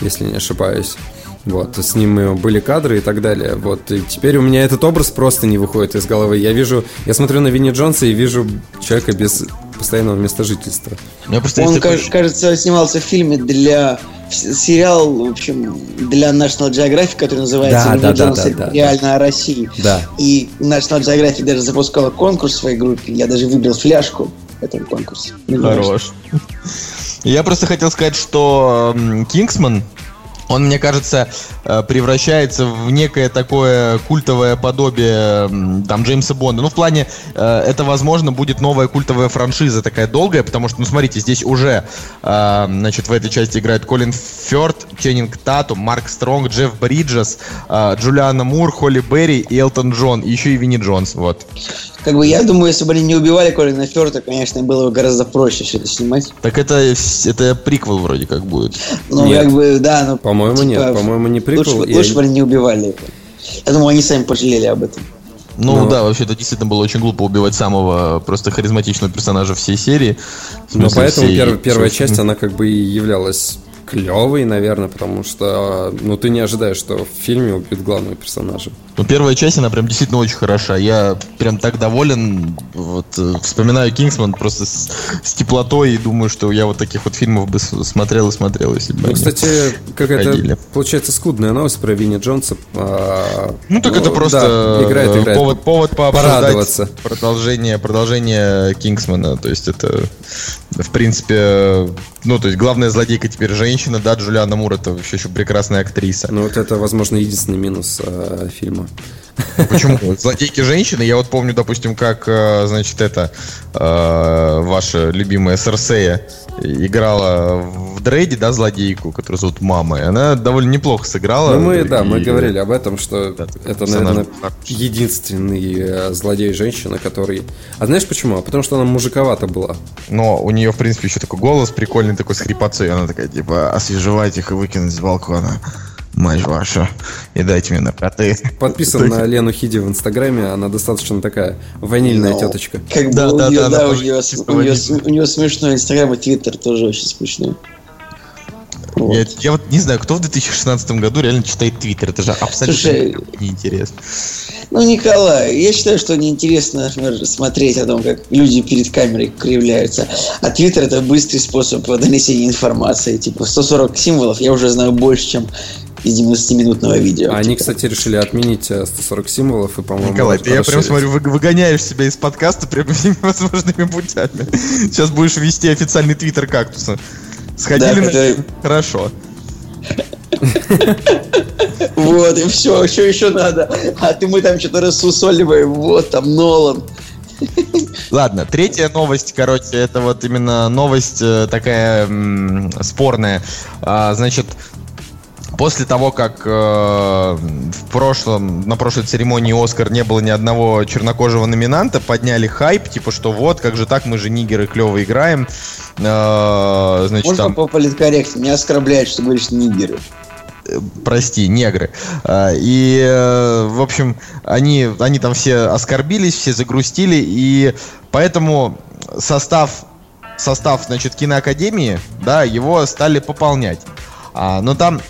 если не ошибаюсь. Вот, с ним были кадры и так далее. Вот, и теперь у меня этот образ просто не выходит из головы. Я вижу, я смотрю на Винни Джонса и вижу человека без постоянного места жительства. Он, каж- кажется, снимался в фильме для сериал, в общем, для National Geographic, который называется Да, «Винни да, да, да, да, Реально о России. Да. И National Geographic даже запускала конкурс в своей группе. Я даже выбрал фляжку в этом конкурсе. Хорош. Я просто хотел сказать, что Кингсман, он, мне кажется, э, превращается в некое такое культовое подобие там Джеймса Бонда. Ну, в плане, э, это, возможно, будет новая культовая франшиза такая долгая, потому что, ну, смотрите, здесь уже, э, значит, в этой части играет Колин Фёрд, Ченнинг Татум, Марк Стронг, Джефф Бриджес, Джулиана Мур, Холли Берри и Элтон Джон, еще и Винни Джонс, вот. Как бы я думаю, если бы они не убивали Колина Фёрта, конечно, было бы гораздо проще все это снимать. Так это, это приквел вроде как будет. Ну, Нет. как бы, да, ну... По-моему, типа, нет. По-моему, не приквел. Лучше, и лучше они- бы они не убивали его. Я думаю, они сами пожалели об этом. Ну Но- да, вообще это действительно было очень глупо убивать самого просто харизматичного персонажа всей серии. Но смысле, поэтому всей- перв- первая часть, она как бы и являлась клевой, наверное, потому что ну ты не ожидаешь, что в фильме убьют главного персонажа. Ну, первая часть, она прям действительно очень хороша. Я прям так доволен. Вот э, вспоминаю Кингсман просто с, с теплотой и думаю, что я вот таких вот фильмов бы смотрел и смотрел, если бы. Ну, кстати, какая-то получается скудная новость про Винни Джонса. а, Ну так это просто да, играет, э, играет. повод, повод пообсуждать порадоваться. продолжение, продолжение Кингсмана. То есть это, в принципе, э, ну то есть главная злодейка теперь женщина, да, Джулиана Мур это вообще еще прекрасная актриса. Ну вот это, возможно, единственный минус а, фильма. Почему? Злодейки женщины, я вот помню, допустим, как, э, значит, это э, ваша любимая Серсея играла в Дрейде, да, злодейку, которую зовут Мама, и она довольно неплохо сыграла. Ну мы, да, И- мы говорили об этом, что Да, это, наверное, единственный э, злодей женщина, который... А знаешь почему? А Потому что она мужиковата была. Но у нее, в принципе, еще такой голос прикольный, такой с хрипотцой. Она такая, типа, освежевать их и выкинуть с балкона. Мать ваша. И дайте мне наркоты. Подписан на Лену Хиди в Инстаграме, она достаточно такая ванильная теточка. Как бы Да, у да, нее, да, да, у нее, у, нее, у нее смешной инстаграм и твиттер тоже очень смешной. Вот. Я, я вот не знаю, кто в 2016 году реально читает Твиттер. Это же абсолютно Слушай, неинтересно. Ну, Николай, я считаю, что неинтересно, например, смотреть о том, как люди перед камерой кривляются. А Твиттер это быстрый способ донесения информации. Типа 140 символов я уже знаю больше, чем из 90-минутного видео. А они, Типа, кстати, решили отменить э, 140 символов и, по-моему, Николай, ты я прям смотрю, вы- выгоняешь себя из подкаста прям всеми возможными путями. Сейчас будешь вести официальный твиттер кактуса. Сходили Да, на... который- Хорошо. Вот, и все, что еще надо? А ты мы там что-то рассусоливаем, вот там Нолан. Ладно, третья новость, короче, это вот именно новость э, такая м, спорная. А, значит, После того, как э, в прошлом, на прошлой церемонии Оскар не было ни одного чернокожего номинанта, подняли хайп, типа, что вот, как же так, мы же нигеры клево играем. Э, значит, Можно там, по политкорректно? Меня оскорбляет, что говоришь нигеры. прости, негры. А, И, э, в общем, они, они там все оскорбились, все загрустили, и поэтому состав, состав, значит, киноакадемии, да, его стали пополнять. А, но там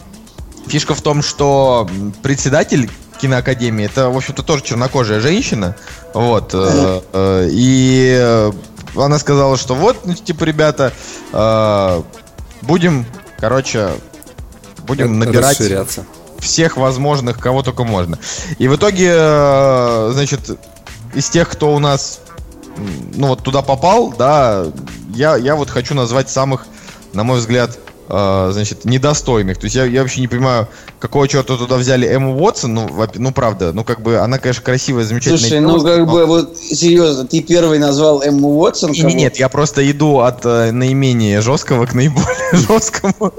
фишка в том, что председатель киноакадемии, это, в общем-то, тоже чернокожая женщина, вот, э, э, и она сказала, что вот, ну, типа, ребята, э, будем, короче, будем набирать всех возможных, кого только можно. И в итоге, э, значит, из тех, кто у нас, ну вот туда попал, да, я, я вот хочу назвать самых, на мой взгляд, значит, недостойных. То есть я, я вообще не понимаю, какого черта туда взяли Эмму Уотсон, ну, ну правда, ну как бы она, конечно, красивая, замечательная. Слушай, ну девушка, как но- бы вот серьезно, ты первый назвал Эмму Уотсон. Не, нет, я просто иду от э, наименее жесткого к наиболее жесткому.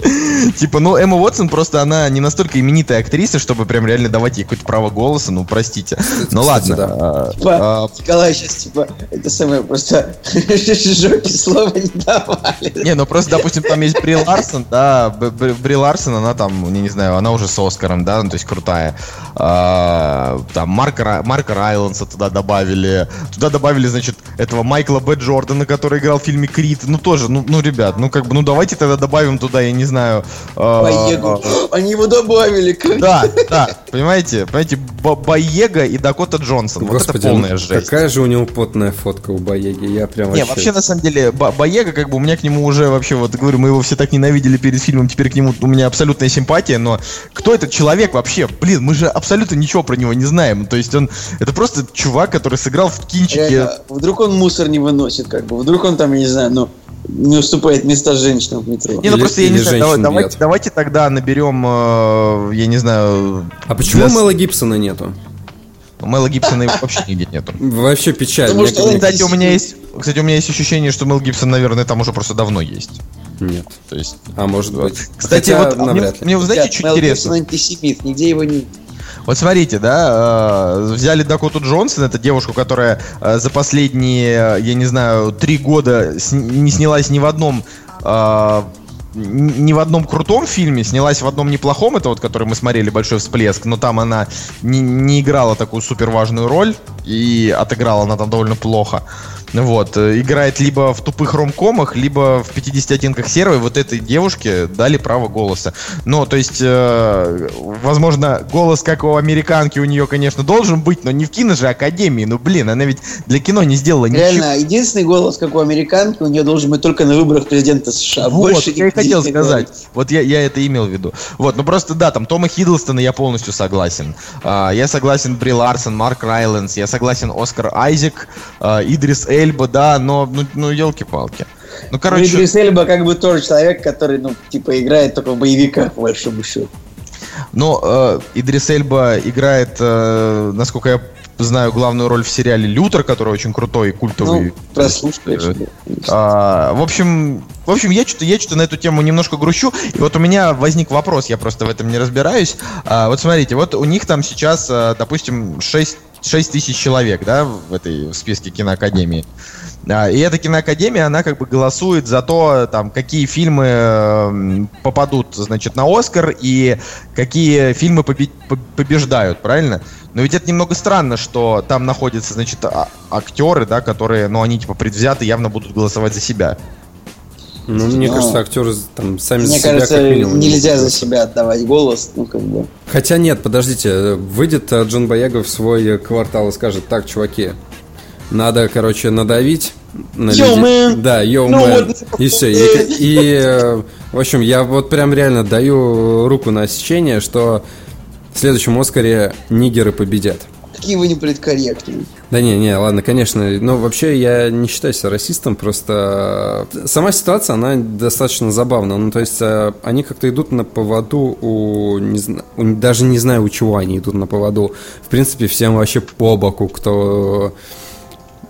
Типа, ну, Эмма Уотсон просто она не настолько именитая актриса, чтобы прям реально давать ей какое-то право голоса, ну, простите. Ну ладно. да. а, Типа, а, Николай сейчас, типа, это самое, просто жопе слова не давали. Не, ну просто, допустим, там есть Бри Ларсон, да, Б- Б- Бри Ларсон, она там, я не знаю, она уже с Оскаром, да, ну, то есть крутая. А, Там Марка, Марка Райланса туда добавили. Туда добавили, значит, этого Майкла Б. Джордана, который играл в фильме Крит. Ну, тоже, ну, ну, ребят, ну, как бы, ну, давайте тогда добавим туда, я не знаю... а, Боегу. Они его добавили. как- Да, да, понимаете, понимаете, Б- Боега и Дакота Джонсон. вот это Господи, полная ну, жесть. какая же у него потная фотка у Боеги. Я прям Не, вообще... вообще, на самом деле, Боега, как бы, у меня к нему уже вообще, вот, говорю, мы его все так ненавидели перед фильмом, теперь к нему у меня абсолютная симпатия, но кто этот человек вообще? Блин, мы же абсолютно ничего про него не знаем. То есть он, это просто чувак, который сыграл в кинчике. Реально, вдруг он мусор не выносит, как бы. Вдруг он там, я не знаю, ну, не уступает места женщинам в метро. Не, ну Или- просто я не знаю, давай- давайте, давайте тогда наберем, э, я не знаю, А почему для- Мэла Гибсона нету? Мэла Гибсона его вообще нигде нету. Вообще печаль. Потому Мне что он- Кстати, у меня есть, кстати, у меня есть ощущение, что Мэл Гибсон, наверное, там уже просто давно есть. Нет. То есть, А может быть. кстати, Хотя вот а мне, мне вот знаете, что Мел интересно? Гибсон антисемит, нигде его не... Вот смотрите, да, э, взяли Дакоту Джонсон, это девушку, которая э, за последние, э, я не знаю, три года не снялась ни в одном ни в одном крутом фильме, снялась в одном неплохом, это вот, который мы смотрели, «Большой всплеск», но там она не, не играла такую супер важную роль, и отыграла она там довольно плохо. Вот, э, играет либо в тупых ромкомах, либо в 50 оттенках серого, и вот этой девушке дали право голоса. Ну, то есть, э, возможно, голос, как у американки, у нее, конечно, должен быть, но не в кино же Академии. Ну, блин, она ведь для кино не сделала ничего. Реально, единственный голос, как у американки, у нее должен быть только на выборах президента США. Вот, Больше я и хотел сказать. Вот я, я это имел в виду. Вот, ну просто да, там Тома Хиддлстона я полностью согласен. А, я согласен Бри Ларсон, Марк Райланс, я согласен Оскар Айзек, а, Идрис Эльба, да, но, ну, ну елки-палки. Ну, Ну, короче, Идрис Эльба как бы тоже человек, который, ну, типа, играет только в боевиках, по большому счету. но э, Идрис Эльба играет, э, насколько я знаю, главную роль в сериале Лютер, который очень крутой и культовый. Ну, прослушаешь. Э. А, в общем, в общем, я что-то я что-то на эту тему немножко грущу. И вот у меня возник вопрос, я просто в этом не разбираюсь. А, вот смотрите, вот у них там сейчас, а, допустим, 6, 6 тысяч человек, да, в этой в списке киноакадемии. А, И эта киноакадемия, она как бы голосует за то, там, какие фильмы попадут, значит, на Оскар и какие фильмы побе- по- побеждают, правильно? Но ведь это немного странно, что там находятся, значит, а- актеры, да, которые, ну, они типа предвзяты, явно будут голосовать за себя. Ну, мне Ну, кажется, актеры там сами за Мне себя кажется, как минимум не нельзя за себя отдавать голос, ну, как бы. Хотя нет, подождите, выйдет э, Джон Бояга в свой квартал и скажет, так, чуваки, надо, короче, надавить на людей». man. Да, йоу, Ну, вот. И все. И, и, э, в общем, я вот прям реально даю руку на отсечение, что в следующем Оскаре нигеры победят. Какие вы неполиткорректные. Да не, не, ладно, конечно. Но вообще я не считаю себя расистом, просто э, сама ситуация, она достаточно забавна. Ну, то есть э, они как-то идут на поводу у, не зна- у- даже не знаю, у чего они идут на поводу. В принципе, всем вообще по боку, кто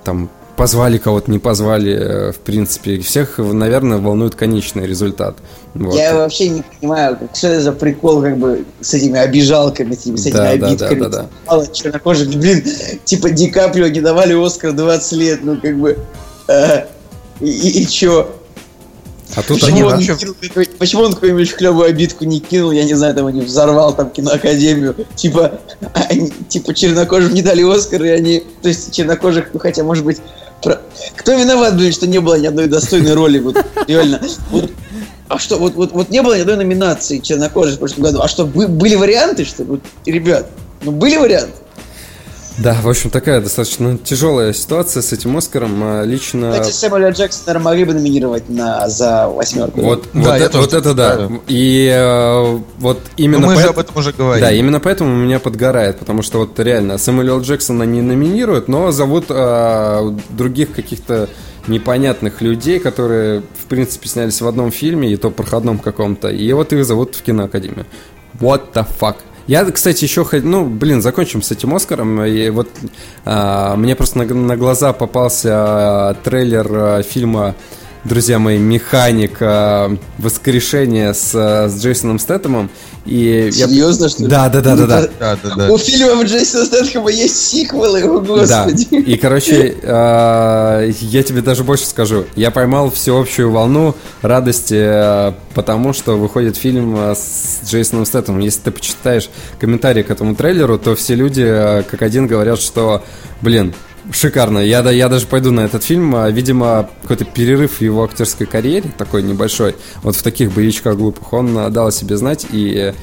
там позвали кого-то, не позвали, э, в принципе. Всех, наверное, волнует конечный результат. Вот. Я вообще не понимаю, что это за прикол, как бы, с этими обижалками, типа, с этими Да, да, обидками. да, да, да. Мало чернокожих, блин, типа Ди Каприо не давали Оскар 20 лет, ну, как бы, э, и, и, чё? А тут Да Почему, не, он вообще- кинул почему он какую-нибудь клевую обидку не кинул, я не знаю, там не взорвал там киноакадемию, типа, они- типа чернокожим не дали Оскар, и они, то есть чернокожих, ну хотя, может быть, кто виноват, блин, что не было ни одной достойной роли, вот, реально, вот, а что, вот, вот, вот не было ни одной номинации чернокожих в прошлом году, а что, бы- были варианты, что? Вот, ребят, ну были варианты? Да, в общем, такая достаточно тяжелая ситуация с этим Оскаром. А, Лично... Кстати, Сэмюэля Джексона, могли бы номинировать на, за восьмерку. Вот, Да, вот, это, вот это да. И э, вот именно Ну, мы же поэт- об этом уже говорили. Да, именно поэтому у меня подгорает, потому что вот реально Сэмюэля Джексона не номинируют, но зовут э, других каких-то непонятных людей, которые, в принципе, снялись в одном фильме, и то проходном каком-то, и вот их зовут в киноакадемию. What the fuck? Я, кстати, еще хоть, ну, блин, закончим с этим Оскаром. И вот а, мне просто на, на глаза попался а, трейлер а, фильма Друзья мои, механик а, воскрешение с, а, с Джейсоном Стэттемом. И я- Серьезно, что ли? Да, да, да, да, да. Да, да, да. У фильма Джейсона Стэтхэма есть сиквелы, о господи. Да. И, короче, э, я тебе даже больше скажу. Я поймал всеобщую волну радости, э, потому что выходит фильм э, с Джейсоном Стэттемом. Если ты почитаешь комментарии к этому трейлеру, то все люди э, как один говорят, что, блин, Шикарно. Я, да- я даже пойду на этот фильм. А, Видимо, какой-то перерыв в его актерской карьере, такой небольшой, вот в таких боевичках глупых, он а, дал о себе знать, и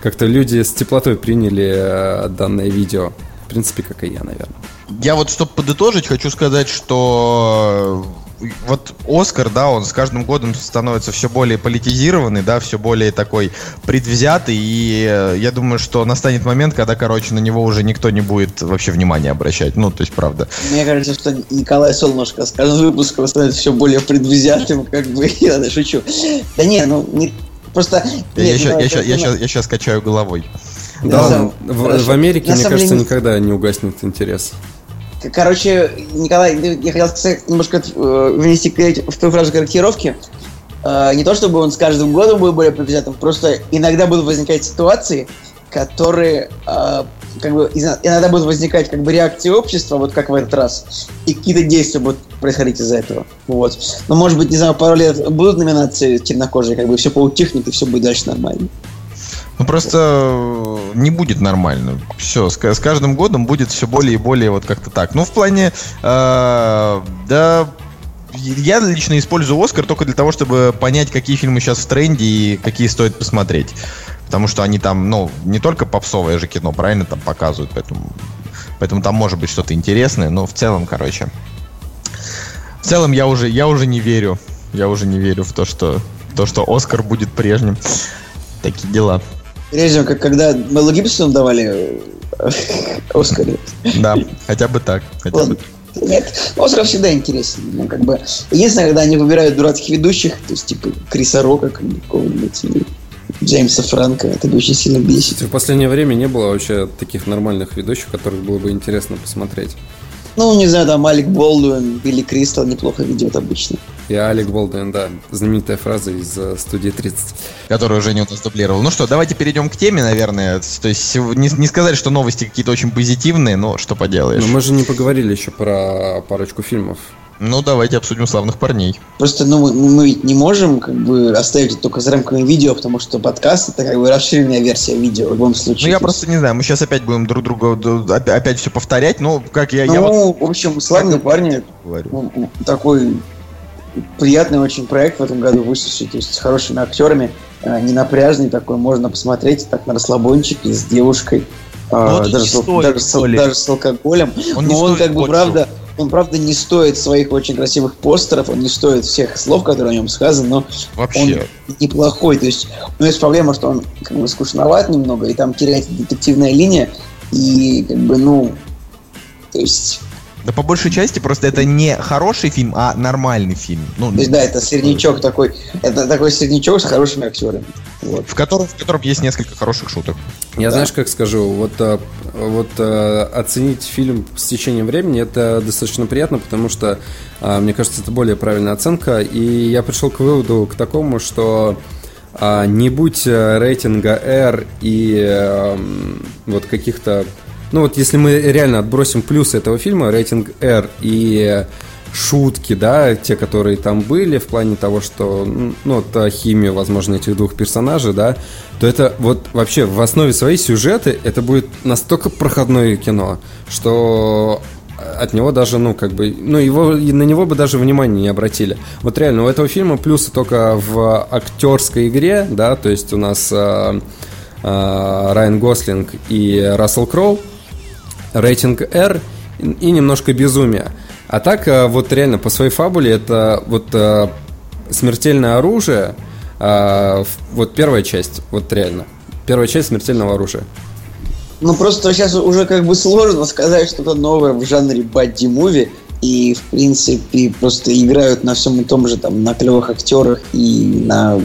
как-то люди с теплотой приняли э, данное видео. В принципе, как и я, наверное. Я вот, чтобы подытожить, хочу сказать, что э, вот Оскар, да, он с каждым годом становится все более политизированный, да, все более такой предвзятый, и э, я думаю, что настанет момент, когда, короче, на него уже никто не будет вообще внимания обращать. Ну, то есть, правда. Мне кажется, что Николай Солнышко с каждым выпуском становится все более предвзятым, как бы, я шучу. Да не, ну, не, просто... Я, нет, ща- ну, я, это, я ща- я сейчас качаю головой. Да, Да, он- в, в Америке, На мне кажется, деле- никогда не угаснет интерес. Короче, Николай, я хотел сказать, немножко э, внести в твою фразу корректировки. Э, не то, чтобы он с каждым годом был более предвзятым, просто иногда будут возникать ситуации, которые э, как бы иногда будут возникать как бы реакции общества, вот как в этот раз, и какие-то действия будут происходить из-за этого. Вот. Но может быть, не знаю, пару лет будут номинации темнокожие, как бы все поутихнет и все будет дальше нормально. Ну просто э, не будет нормально. Все, с, ка- с каждым годом будет все более и более вот как-то так. Ну, в плане, э, да, я лично использую Оскар только для того, чтобы понять, какие фильмы сейчас в тренде и какие стоит посмотреть. Потому что они там, ну, не только попсовое же кино, правильно, там показывают, поэтому, поэтому там может быть что-то интересное, но в целом, короче, в целом я уже, я уже не верю, я уже не верю в то, что, то, что Оскар будет прежним. Такие дела. Прежде как когда Мелу Гибсону давали э, Оскар. Да, хотя бы так. Хотя Ладно. бы. Нет, Оскар всегда интересен. Ну, как бы. Единственное, когда они выбирают дурацких ведущих, то есть, типа, Криса Рока, какого-нибудь, или Джеймса Франка, это бы очень сильно бесит. В последнее время не было вообще таких нормальных ведущих, которых было бы интересно посмотреть. Ну, не знаю, там Алик Болдуин, Билли Кристал неплохо ведет обычно. И Алек Болдуин, да, знаменитая фраза из э, студии 30. Которую Женя у нас дублировал. Ну что, давайте перейдем к теме, наверное. То есть не, не сказать, что новости какие-то очень позитивные, но что поделаешь. Но мы же не поговорили еще про парочку фильмов. Ну давайте обсудим славных парней. Просто, ну, мы, мы ведь не можем, как бы, оставить это только за рамками видео, потому что подкаст это как бы расширенная версия видео в любом случае. Ну я просто не знаю, мы сейчас опять будем друг друга опять все повторять. Ну, как я, я вот Ну, в общем, славные парни, говорю. Ну, ну, такой приятный очень проект в этом году вышедший, то есть с хорошими актерами, э, ненапряжный такой, можно посмотреть так на расслабончике с девушкой, э, Ну, даже, стоит, даже, с, даже с алкоголем, Он но он как бы правда, он правда не стоит своих очень красивых постеров, он не стоит всех слов, которые о нем сказаны, но Вообще. он неплохой. То есть у него есть проблема, что он как бы скучноват немного, и там теряется детективная линия, и как бы, ну, то есть Да по большей части просто это не хороший фильм, а нормальный фильм. Ну, То есть, да, это среднячок такой, это такой среднячок с хорошими актерами. Вот. в котором, в котором есть несколько хороших шуток. Я знаешь, как скажу, вот, э, вот э, оценить фильм с течением времени это достаточно приятно, потому что, э, мне кажется, это более правильная оценка. И я пришел к выводу к такому, что а, не будь э, рейтинга R и э, вот каких-то... Ну вот если мы реально отбросим плюсы этого фильма, рейтинг R и шутки, да, те, которые там были, в плане того, что, ну, э, химия, возможно, этих двух персонажей, да, то это вот вообще в основе своей сюжеты это будет настолько проходное кино, что от него даже, ну, как бы, ну, его, на него бы даже внимания не обратили. Вот реально, у этого фильма плюсы только в актерской игре, да, то есть у нас э, э, Райан Гослинг и Рассел Кроу, рейтинг R и немножко безумия. А так, э, вот реально, по своей фабуле, это вот э, смертельное оружие, э, вот первая часть, вот реально. Первая часть смертельного оружия. Ну просто сейчас уже как бы сложно сказать что-то новое в жанре бадди-муви. И, в принципе, просто играют на всем и том же, там, на клевых актерах и на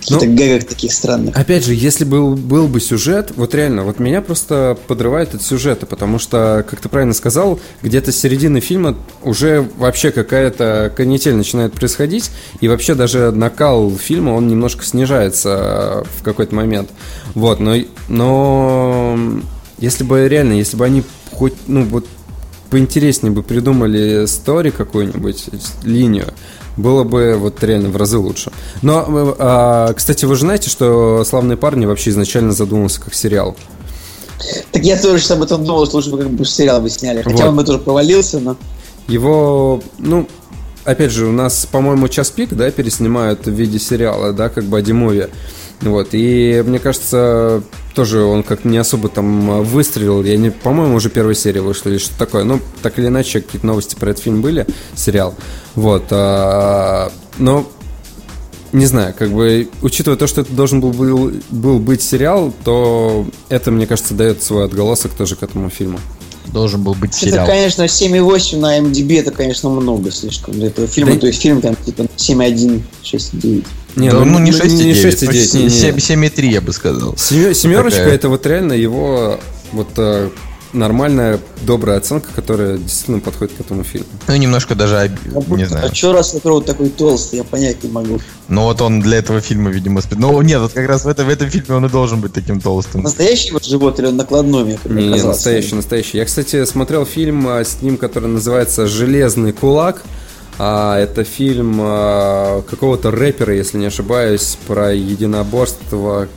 каких-то Ну, гэгах таких странных. Опять же, если был, был бы сюжет, вот реально, вот меня просто подрывает от сюжета, потому что, как ты правильно сказал, где-то с середины фильма уже вообще какая-то канитель начинает происходить, и вообще даже накал фильма, он немножко снижается в какой-то момент. Вот, но, но если бы реально, если бы они хоть, ну вот поинтереснее бы придумали стори какую-нибудь, линию, было бы вот реально в разы лучше. Но, э, а, кстати, вы же знаете, что «Славные парни» вообще изначально задумался как сериал. Так я тоже об этом думал, что лучше бы как бы сериал бы сняли. Хотя Вот. он бы тоже провалился, но... Его, ну, опять же, у нас, по-моему, час пик, да, переснимают в виде сериала, да, как бы Адимови. Вот, и мне кажется, тоже он как не особо там выстрелил. Я не, по-моему, уже первая серия вышла или что-то такое. Ну, так или иначе, какие-то новости про этот фильм были, сериал. Вот, а, но не знаю, как бы, учитывая то, что это должен был, был, был быть сериал, то это, мне кажется, дает свой отголосок тоже к этому фильму. Должен был быть Это, сериал. конечно, 7,8 на MDB, это, конечно, много слишком для этого фильма. Да- То есть фильм там типа 7,1, 6,9. Не, Да, ну, не не 6,9, 6,9, не, не. 7,3 я бы сказал. Семерочка Такая. это вот реально его вот э, нормальная, добрая оценка, которая действительно подходит к этому фильму. Ну, немножко даже, об- не знаю. А что раз Кроу такой толстый, я понять не могу. Ну, вот он для этого фильма, видимо, спи- Ну, нет, вот как раз в, этом в этом фильме он и должен быть таким толстым. Настоящий вот живот или он накладной, мне как Не, не, казалось? настоящий, настоящий. Я, кстати, смотрел фильм а, с ним, который называется «Железный кулак». А, это фильм а, какого-то рэпера, если не ошибаюсь, про единоборство.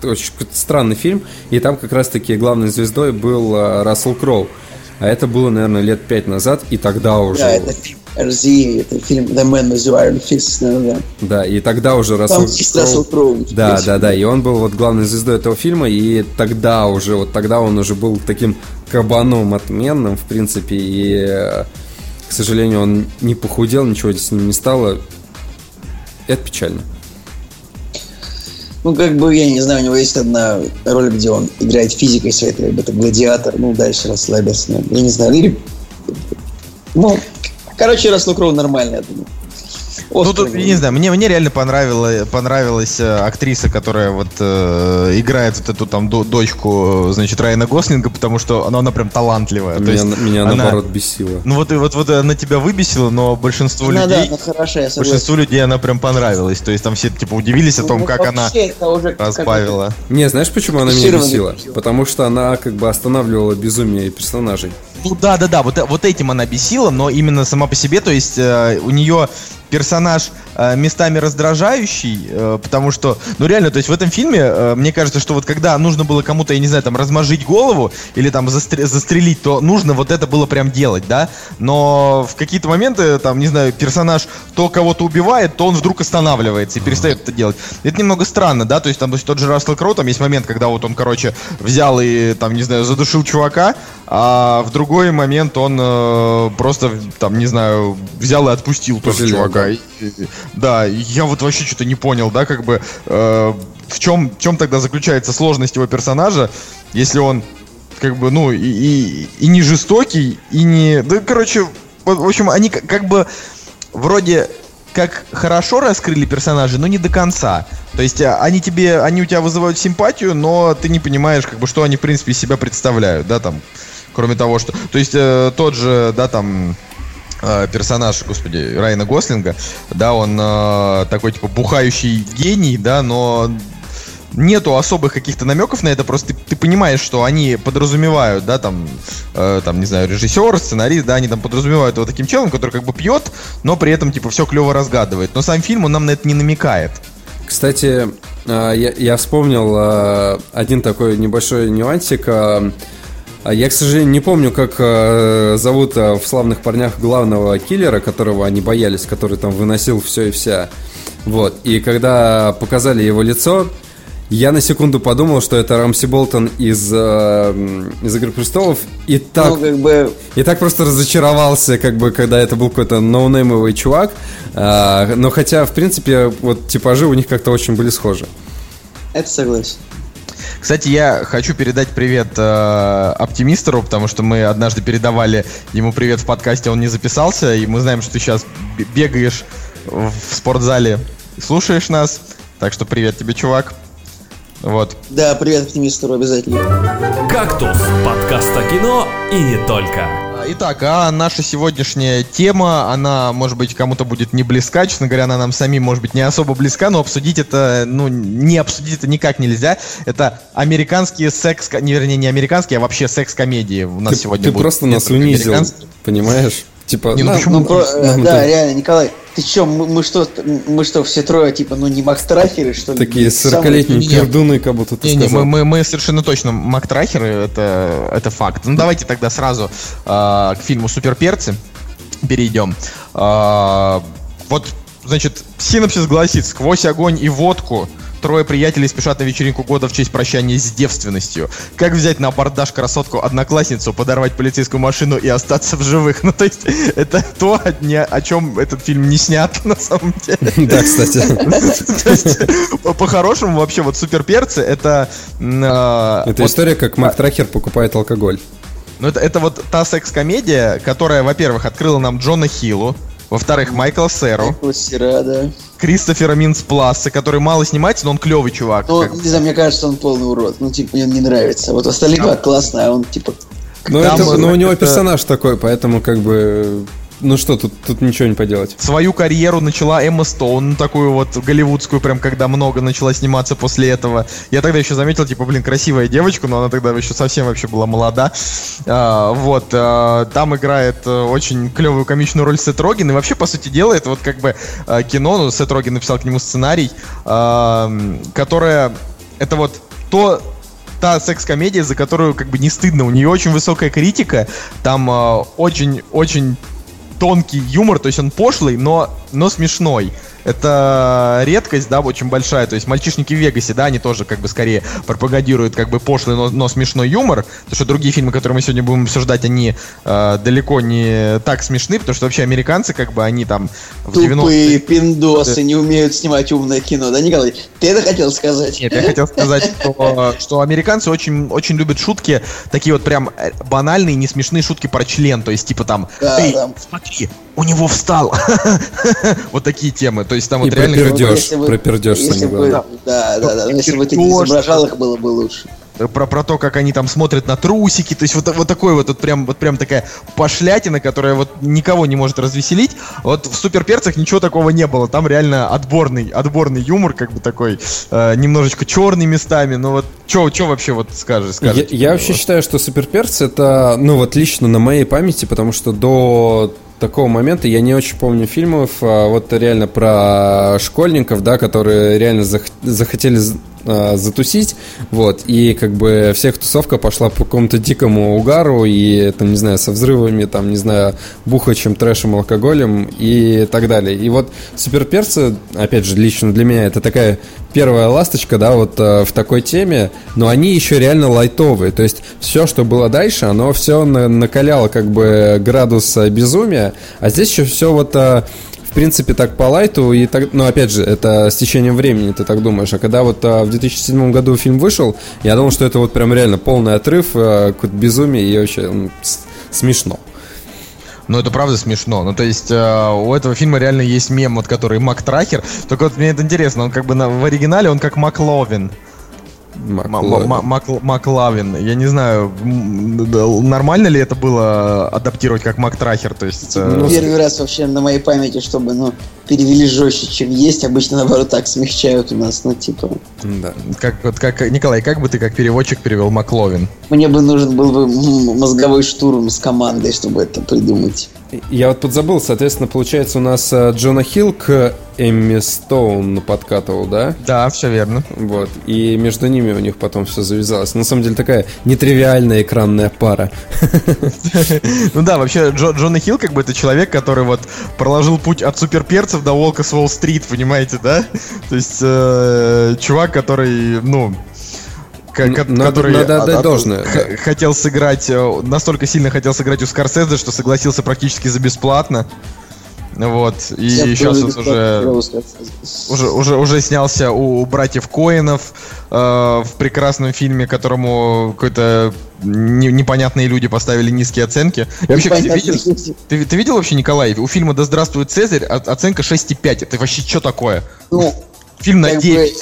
Очень странный фильм. И там как раз-таки главной звездой был а, Рассел Кроу. А это было, наверное, лет пять назад, и тогда уже... Да, это фильм RZ, это фильм The Man with the Iron Fist, наверное. Да, и тогда уже Там Рассел есть Рассел Кроу. Да, да, да, и он был вот главной звездой этого фильма, и тогда уже, вот тогда он уже был таким кабаном отменным, в принципе, и, э, к сожалению, он не похудел, ничего с ним не стало. Это печально. Ну, как бы, я не знаю, у него есть одна роль, где он играет физикой своей, как бы это гладиатор, ну, дальше расслабился. ну, Я не знаю, или... Ну, короче, Рассел Кроу нормальный, я думаю. Ну, тут, я не знаю, мне, мне реально понравила, понравилась э, актриса, которая вот э, играет вот эту там до- дочку, э, значит, Райана Гослинга, потому что она, она прям талантливая. То Меня, есть меня она- наоборот бесило. Ну вот, и вот, вот она тебя выбесила, но большинству Ну, да, людей, ну, хорошо, я согласен. большинству людей она прям понравилась. То есть там все типа удивились о том, Ну, как она уже как- разбавила. Не, знаешь, почему она меня бесила? Потому что она как бы останавливала безумие персонажей. Ну да, да, да, вот, э- вот этим она бесила, но именно сама по себе, то есть э, у нее персонаж местами раздражающий, э, потому что, ну реально, то есть в этом фильме, э, мне кажется, что вот когда нужно было кому-то, я не знаю, там размажить голову или там застр- застрелить, то нужно вот это было прям делать, да, но в какие-то моменты, там, не знаю, персонаж то кого-то убивает, то он вдруг останавливается и перестает это делать. Это немного странно, да, то есть там то есть тот же Рассел Кроу, там есть момент, когда вот он, короче, взял и, там, не знаю, задушил чувака, а в другой момент он э, просто, там, не знаю, взял и отпустил тоже чувака. и- Да, я вот вообще что-то не понял, да, как бы э, в чем, в чем тогда заключается сложность его персонажа, если он как бы, ну, и, и, и не жестокий, и не... Да, короче, в общем, они как, как бы вроде как хорошо раскрыли персонажей, но не до конца. То есть а, они тебе, они у тебя вызывают симпатию, но ты не понимаешь, как бы, что они, в принципе, из себя представляют, да, там, кроме того, что... То есть э, тот же, да, там, э, персонаж, господи, Райана Гослинга, да, он э, такой, типа, бухающий гений, да, но нету особых каких-то намеков на это, просто ты, ты понимаешь, что они подразумевают, да, там, э, там, не знаю, режиссер, сценарист, да, они там подразумевают его таким челом, который как бы пьет, но при этом, типа, все клево разгадывает. Но сам фильм, он нам на это не намекает. Кстати, а, я, я вспомнил а, один такой небольшой нюансик. А, Я, к сожалению, не помню, как а, зовут а, в «Славных парнях» главного киллера, которого они боялись, который там выносил все и вся. Вот. И когда показали его лицо, я на секунду подумал, что это Рамси Болтон из, м, из «Игры престолов», и так Ну, как бы, и так просто разочаровался, как бы, когда это был какой-то ноунеймовый чувак. А, но хотя, в принципе, вот типажи у них как-то очень были схожи. это согласен. Кстати, я хочу передать привет э, оптимистеру, потому что мы однажды передавали ему привет в подкасте, он не записался, и мы знаем, что ты сейчас бегаешь в спортзале, и слушаешь нас. Так что привет тебе, чувак. Вот. Да, привет оптимистеру обязательно. «Кактус» — подкаст о кино и не только. Итак, а наша сегодняшняя тема, она, может быть, кому-то будет не близка, честно говоря, она нам самим, может быть, не особо близка, но обсудить это, ну, не обсудить это никак нельзя. Это американские секс, не, вернее, не американские, а вообще секс-комедии у нас Ты, сегодня ты будут просто нас унизил, понимаешь? Типа, Не, ну на- почему? Ну, про- э, нам да, тут реально, Николай, ты чё, мы, мы что, мы что, все трое, типа, ну не мактрахеры, что ли? такие Самые- 40-летние Не, не. пердуны, как будто ты Не-не, сказал. мы, мы, мы совершенно точно мактрахеры, это, это факт. Ну давайте тогда сразу а, к фильму Суперперцы перейдем. А, вот, значит, синопсис гласит, сквозь огонь и водку трое приятелей спешат на вечеринку года в честь прощания с девственностью. Как взять на абордаж красотку-одноклассницу, подорвать полицейскую машину и остаться в живых? Ну, то есть, это то, о чем этот фильм не снят, на самом деле. Да, кстати. По-хорошему, вообще, вот суперперцы это. а, Это история, как Мак Трахер покупает алкоголь. ну, это, это вот та секс-комедия, которая, во-первых, открыла нам Джона Хиллу, во-вторых, Майкла Сэру, Майкла Сера, да. Кристофера Минспласа, который мало снимается, но он клевый чувак. Ну, не знаю, мне кажется, он полный урод. Ну, типа, мне он не нравится. Вот остальные два классно, а он, типа, Но, Там, это, но у него это- персонаж такой, поэтому как бы... Ну что, тут, тут ничего не поделать. Свою карьеру начала Эмма Стоун, ну, такую вот голливудскую, прям когда много начала сниматься после этого. Я тогда еще заметил, типа, блин, красивая девочка, но она тогда еще совсем вообще была молода. А, вот, а, там играет э, очень клевую комичную роль Сет Роген, и вообще, по сути дела, это вот как бы а, кино, ну, Сет Роген написал к нему сценарий, а, которое, это вот то, та секс-комедия, за которую как бы не стыдно. У нее очень высокая критика, там очень-очень тонкий юмор, то есть он пошлый, но, но смешной. Это редкость, да, очень большая. То есть мальчишники в Вегасе, да, они тоже как бы скорее пропагандируют как бы пошлый, но, но смешной юмор. Потому что другие фильмы, которые мы сегодня будем обсуждать, они э, далеко не так смешны, потому что вообще американцы, как бы, они там в 90-е тупые пиндосы не умеют снимать умное кино. Да, Николай? Ты это хотел сказать? Нет, я хотел сказать, что, что американцы очень, очень любят шутки, такие вот прям э, банальные, не смешные шутки про член. То есть, типа там, Да, эй, да. смотри, у него встал. Вот такие темы. То есть там И вот реально... про Вот пердёж, если бы- про пердёж если бы-. Да, да, да. Но Если бы ты не изображал их, было бы лучше. про, про то, как они там смотрят на трусики, то есть вот, вот такой вот, вот прям, вот прям такая пошлятина, которая вот никого не может развеселить. Вот в суперперцах ничего такого не было, там реально отборный, отборный юмор, как бы такой, э, немножечко черный местами, ну вот, что вообще вот скажешь? Я, скажете? я вообще считаю, что Суперперцы это, ну вот лично на моей памяти, потому что до такого момента я не очень помню фильмов, а, вот реально про школьников, да, которые реально зах- захотели а, затусить, вот, и как бы всех тусовка пошла по какому-то дикому угару, и там, не знаю, со взрывами, там, не знаю, бухачем, трэшем, алкоголем и так далее. И вот Суперперцы, опять же, лично для меня это такая первая ласточка, да, вот э, в такой теме, но они еще реально лайтовые, то есть все, что было дальше, оно все накаляло как бы градус э, безумия, а здесь еще все вот э, принципе, так по лайту, и так, ну, опять же, это с течением времени, ты так думаешь. А когда вот а, в 2007 году фильм вышел, я думал, что это вот прям реально полный отрыв, а, какое-то безумие и вообще с- смешно. Ну, это правда смешно. Ну, то есть, э, у этого фильма реально есть мем, вот который Мак Трахер. Только вот мне это интересно, он как бы на- в оригинале он как Макловин. Маклавин. Я не знаю, нормально ли это было адаптировать как Мак Трахер. То есть, э, Ну, Первый раз вообще на моей памяти, чтобы, ну, перевели жестче, чем есть. Обычно, наоборот, так смягчают у нас, ну, типа... Да. как, вот, как, Николай, как бы ты как переводчик перевел Макловин? Мне бы нужен был бы мозговой штурм с командой, чтобы это придумать. Я вот подзабыл, соответственно, получается, у нас а, Джона Хилл к Эмми Стоун подкатывал, да? Да, все верно. Вот. И между ними у них потом все завязалось. На самом деле такая нетривиальная экранная пара. Ну да, вообще Джо, Джона Хилл как бы это человек, который вот проложил путь от суперперцев до Волка с Уолл-стрит, понимаете, да? То есть э, чувак, который, ну, ко- Надо- который надо отдать от- от- должное, хотел сыграть, э, настолько сильно хотел сыграть у Скорсезе, что согласился практически за бесплатно. Вот, и Я сейчас тоже уже, уже, уже, уже снялся у братьев Коинов э, в прекрасном фильме, которому какой-то не- непонятные люди поставили низкие оценки. Я вообще, кстати, видел, ты, ты видел вообще, Николай, у фильма «Да здравствует Цезарь» оценка 6,5. Это вообще что такое? Ну, Фильм на как 9.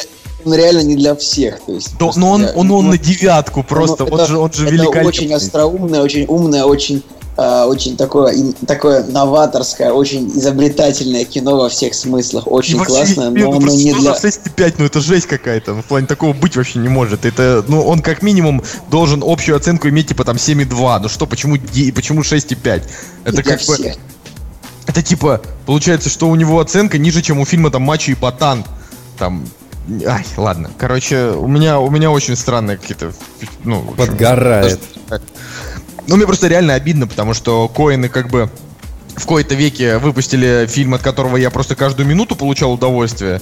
бы, он реально не для всех. То есть, Да, но он, я- он, он ну, на девятку просто, ну, он это- же, он же это великолепный. очень остроумное, очень умное, очень, очень такое, такое новаторское, очень изобретательное кино во всех смыслах. И Очень вообще, классное, но ну оно просто не для... за 6,5, ну это жесть какая-то. В плане такого быть вообще не может. Это, ну, он как минимум должен общую оценку иметь типа там 7,2. Ну что, почему, почему 6,5? Это для как бы... всех. Это типа, получается, что у него оценка ниже, чем у фильма там Мачо и Ботан. Там. Ай, ладно. Короче, у меня, у меня очень странные какие-то. Ну, общем, Подгорает. Ну, мне просто реально обидно, потому что Коины как бы в кои-то веке выпустили фильм, от которого я просто каждую минуту получал удовольствие.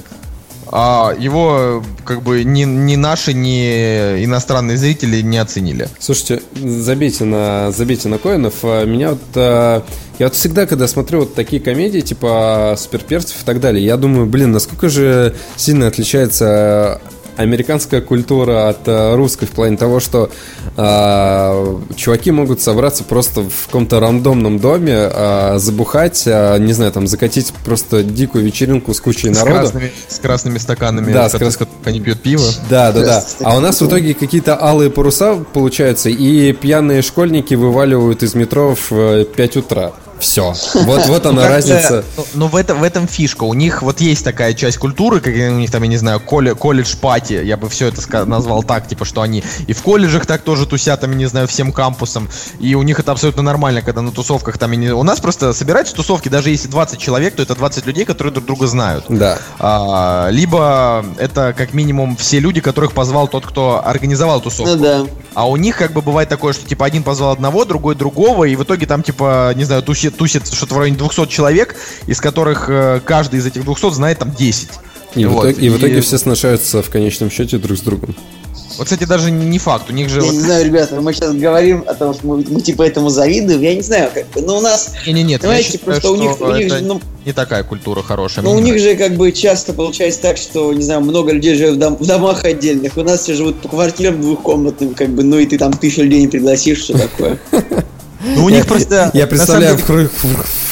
А его как бы ни, ни наши, ни иностранные зрители не оценили. Слушайте, забейте на, забейте на Коинов. А Меня вот... а, Я вот всегда, когда смотрю вот такие комедии, типа суперперцев и так далее, я думаю, блин, насколько же сильно отличается американская культура от а, русской в плане того, что а, чуваки могут собраться просто в каком-то рандомном доме, а, забухать, а, не знаю, там закатить просто дикую вечеринку с кучей С народу. красными, с красными стаканами, Да, с крас- они пьют пиво. Да, да, да. А у нас в итоге какие-то алые паруса получаются, и пьяные школьники вываливают из метро в 5 утра. Все. Вот, вот она разница. Ну, в, этом, в этом фишка. У них вот есть такая часть культуры, как у них там, я не знаю, колле- колледж-пати. Я бы все это назвал так, типа, что они и в колледжах так тоже тусят, там, я не знаю, всем кампусом. И у них это абсолютно нормально, когда на тусовках там... я не- У нас просто собираются тусовки, даже если 20 человек, то это 20 людей, которые друг друга знают. Да. А, либо это как минимум все люди, которых позвал тот, кто организовал тусовку. Ну да. А у них как бы бывает такое, что типа один позвал одного, другой другого, и в итоге там типа, не знаю, тусит, тусит что-то в районе 200 человек, из которых э, каждый из этих 200 знает там 10. И, в Вот, итоге, и в итоге и- все сношаются в конечном счете друг с другом. Вот, кстати, даже не факт, у них же... Я вот- не знаю, ребята, мы сейчас говорим о том, что мы, мы типа этому завидуем. Я не знаю, как бы, но у нас, Не-не-нет, я Понимаете, считаю, просто у них- у них же, ну- не такая культура хорошая. мне у них же как бы часто получается так, что, не знаю, много людей живет в, дом- в домах отдельных. У нас все живут по квартирам двухкомнатным, как бы, ну и ты там тысячу людей не пригласишь, что такое. Ну, у них просто... Я представляю, в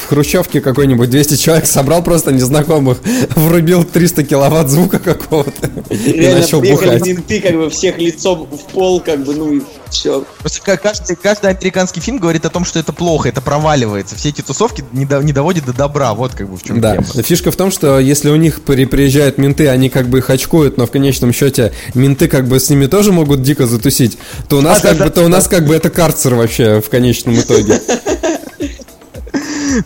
хрущевке какой-нибудь 200 человек собрал просто незнакомых, врубил 300 киловатт звука какого-то и начал бухать. менты, как бы, всех лицом в пол, как бы, ну и все. Просто ка- каждый, каждый американский фильм говорит о том, что это плохо, это проваливается. Все эти тусовки не, до- не доводят до добра. Вот как бы в чем Да, тема. фишка в том, что если у них при- приезжают менты, они как бы их очкуют, но в конечном счете менты как бы с ними тоже могут дико затусить, то у нас как бы, то у нас как бы это карцер вообще в конечном итоге.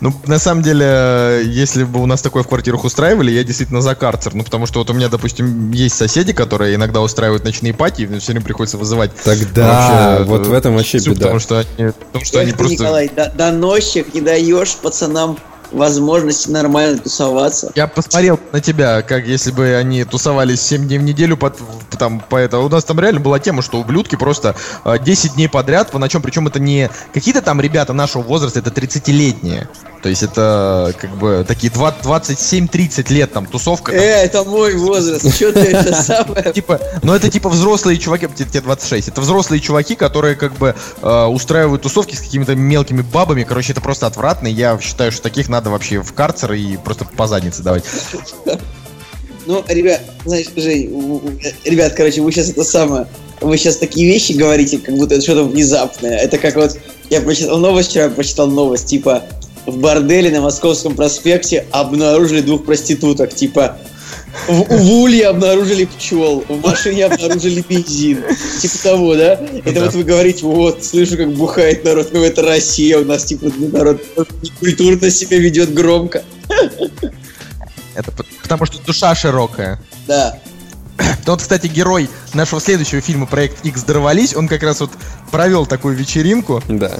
Ну, на самом деле, если бы у нас такое в квартирах устраивали, я действительно за карцер. Ну, потому что вот у меня, допустим, есть соседи, которые иногда устраивают ночные пати, и все время приходится вызывать. Тогда вообще, вот э, в этом вообще беда. Потому что они, потому что Эх они ты, просто... Николай, до- доносчик, не даешь пацанам возможности нормально тусоваться. Я посмотрел на тебя, как если бы они тусовались 7 дней в неделю, под, там, по это. У нас там реально была тема, что ублюдки просто э, 10 дней подряд, по ночам, причем это не какие-то там ребята нашего возраста, это 30-летние. То есть это как бы такие 27-30 лет там тусовка. Э, это мой возраст, что ты это самое... Типа, ну это типа взрослые чуваки, те- тебе 26, это взрослые чуваки, которые как бы э, устраивают тусовки с какими-то мелкими бабами, короче, это просто отвратно, я считаю, что таких надо вообще в карцер и просто по заднице давать. Ну, ребят, знаешь, Жень, ребят, короче, вы сейчас это самое, вы сейчас такие вещи говорите, как будто это что-то внезапное. Это как вот, я прочитал новость вчера, прочитал новость, типа, в борделе на Московском проспекте обнаружили двух проституток, типа, в, в улье обнаружили пчел, в машине обнаружили бензин. Типа того, да? Это да. вот вы говорите, вот, слышу, как бухает народ, ну это Россия, у нас, типа, народ культурно себя ведет громко. Это потому что душа широкая. Да. Вот, кстати, герой нашего следующего фильма «Проект X дорвались», он как раз вот провел такую вечеринку. Да.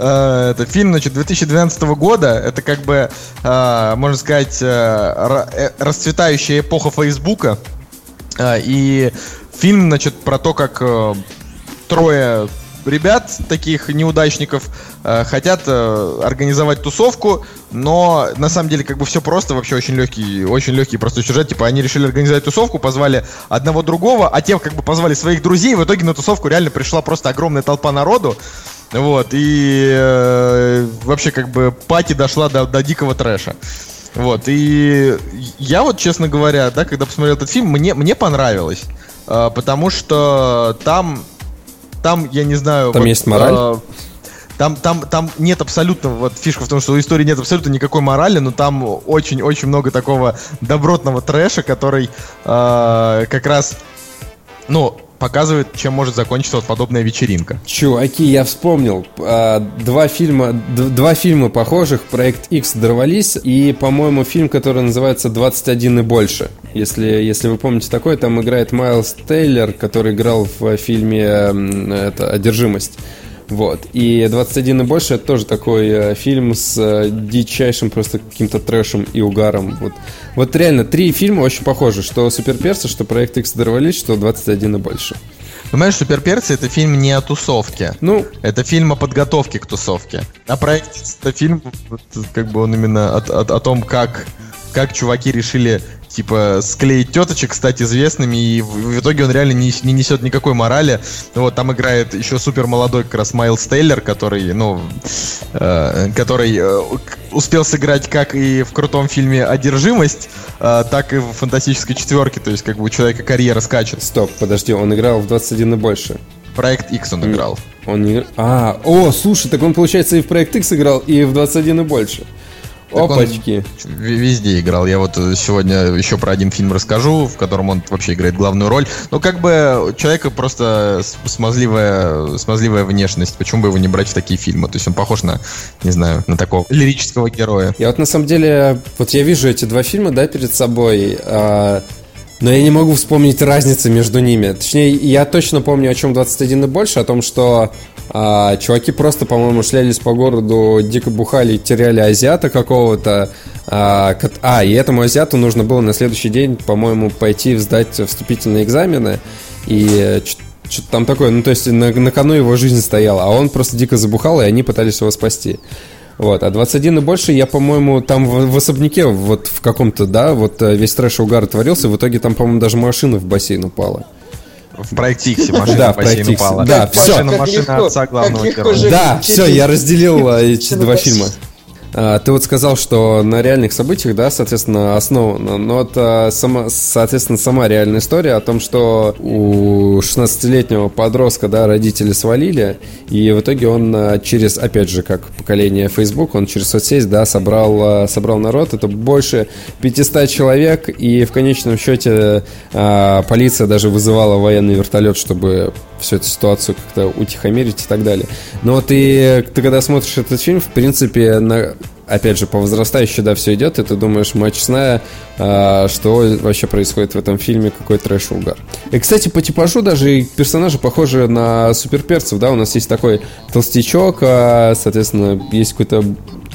Э, Это фильм, значит, 2012 года. Это как бы, э, можно сказать, э, э, расцветающая эпоха Фейсбука. Э, И фильм, значит, про то, как э, трое ребят, таких неудачников, э, хотят э, организовать тусовку, но на самом деле как бы все просто, вообще очень легкий, очень легкий простой сюжет. Типа они решили организовать тусовку, позвали одного другого, а те как бы позвали своих друзей, и в итоге на тусовку реально пришла просто огромная толпа народу. Вот, и э, вообще как бы пати дошла до, до дикого трэша. Вот, и я вот, честно говоря, да, когда посмотрел этот фильм, мне, мне понравилось. Э, потому что там, там, я не знаю... Там есть мораль? э, там, там, там нет абсолютно, вот фишка в том, что у истории нет абсолютно никакой морали, но там очень-очень много такого добротного трэша, который э, как раз, ну, показывает, чем может закончиться вот подобная вечеринка. Чуваки, я вспомнил. а, Два фильма, два фильма похожих. Проект X дорвались. И, по-моему, фильм, который называется 21 и больше. Если, если вы помните такой, там играет Майлз Тейлор, который играл в фильме м, это, Одержимость. Вот. И 21 и больше это тоже такой э, фильм с э, дичайшим просто каким-то трэшем и угаром. Вот. вот реально, три фильма очень похожи. Что Суперперсы, что Проект X дорвались, что 21 и больше. Понимаешь, Суперперцы это фильм не о тусовке. Ну, Это фильм о подготовке к тусовке. А проект это фильм, как бы он именно от- от- о, том, как, как чуваки решили типа склеить теточек, стать известными, и в, в итоге он реально не, не несет никакой морали. Вот там играет еще супер молодой как раз Майлз Тейлор, который, ну, э, который э, успел сыграть как и в крутом фильме «Одержимость», э, так и в «Фантастической четверке», то есть как бы у человека карьера скачет. стоп, подожди, он играл в 21 и больше. Проект X он играл. Он не... А, о, слушай, так он, получается, и в Проект X играл, и в 21 и больше. Так Опачки. Везде играл. Я вот э, сегодня еще про один фильм расскажу, в котором он вообще играет главную роль. Ну, как бы у человека просто смазливая, смазливая внешность. Почему бы его не брать в такие фильмы? То есть он похож на, не знаю, на такого лирического героя. Я вот на самом деле, вот я вижу эти два фильма, да, перед собой, а, но я не могу вспомнить разницы между ними. Точнее, я точно помню, о чем 21 и больше, о том, что а, чуваки просто, по-моему, шлялись по городу, дико бухали теряли азиата какого-то. А, а, и этому азиату нужно было на следующий день, по-моему, пойти сдать вступительные экзамены. И что-то там такое, ну то есть на, на кону его жизнь стояла, а он просто дико забухал, и они пытались его спасти. Вот, а 21 и больше, я, по-моему, там в, в особняке, вот в каком-то, да, вот э, весь трэш и угар творился, в итоге там, по-моему, даже машина в бассейн упала. В проекте Иксе машина Да, в бассейн упала. Да, Машина, всё. машина, легко, отца главного героя. Да, все, я разделил э, эти два фильма. А, Ты вот сказал, что на реальных событиях, да, соответственно, основано. Но вот, а, сама, соответственно, сама реальная история о том, что у 16-летнего подростка, да, родители свалили, и в итоге он а, через, опять же, как поколение Facebook, он через соцсеть, да, собрал, собрал народ. Это больше 500 человек, и в конечном счете полиция даже вызывала военный вертолет, чтобы всю эту ситуацию как-то утихомирить и так далее. Но вот и ты когда смотришь этот фильм, в принципе, на, опять же, по возрастающей, да, все идет, и ты думаешь, мать честная, а, что вообще происходит в этом фильме, какой трэш и кстати, по типажу даже персонажи похожи на суперперцев, да, у нас есть такой толстячок, а, соответственно, есть какой-то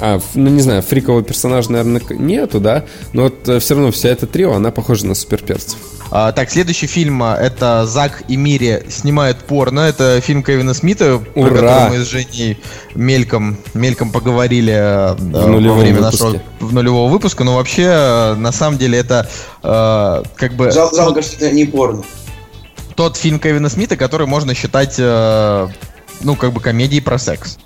А, ну не знаю, фрикового персонажа, наверное, нету, да? Но вот все равно вся эта трио, она похожа на суперперцев. А, так, следующий фильм а, это Зак и Мири снимают порно. Это фильм Кевина Смита, Ура! про который мы с Женей мельком, мельком поговорили э, во нулевом время выпуске. нашего в нулевого выпуска. Но вообще, на самом деле, это э, как бы Жал- жалко, что это не порно. тот фильм Кевина Смита, который можно считать, э, ну, как бы комедией про секс.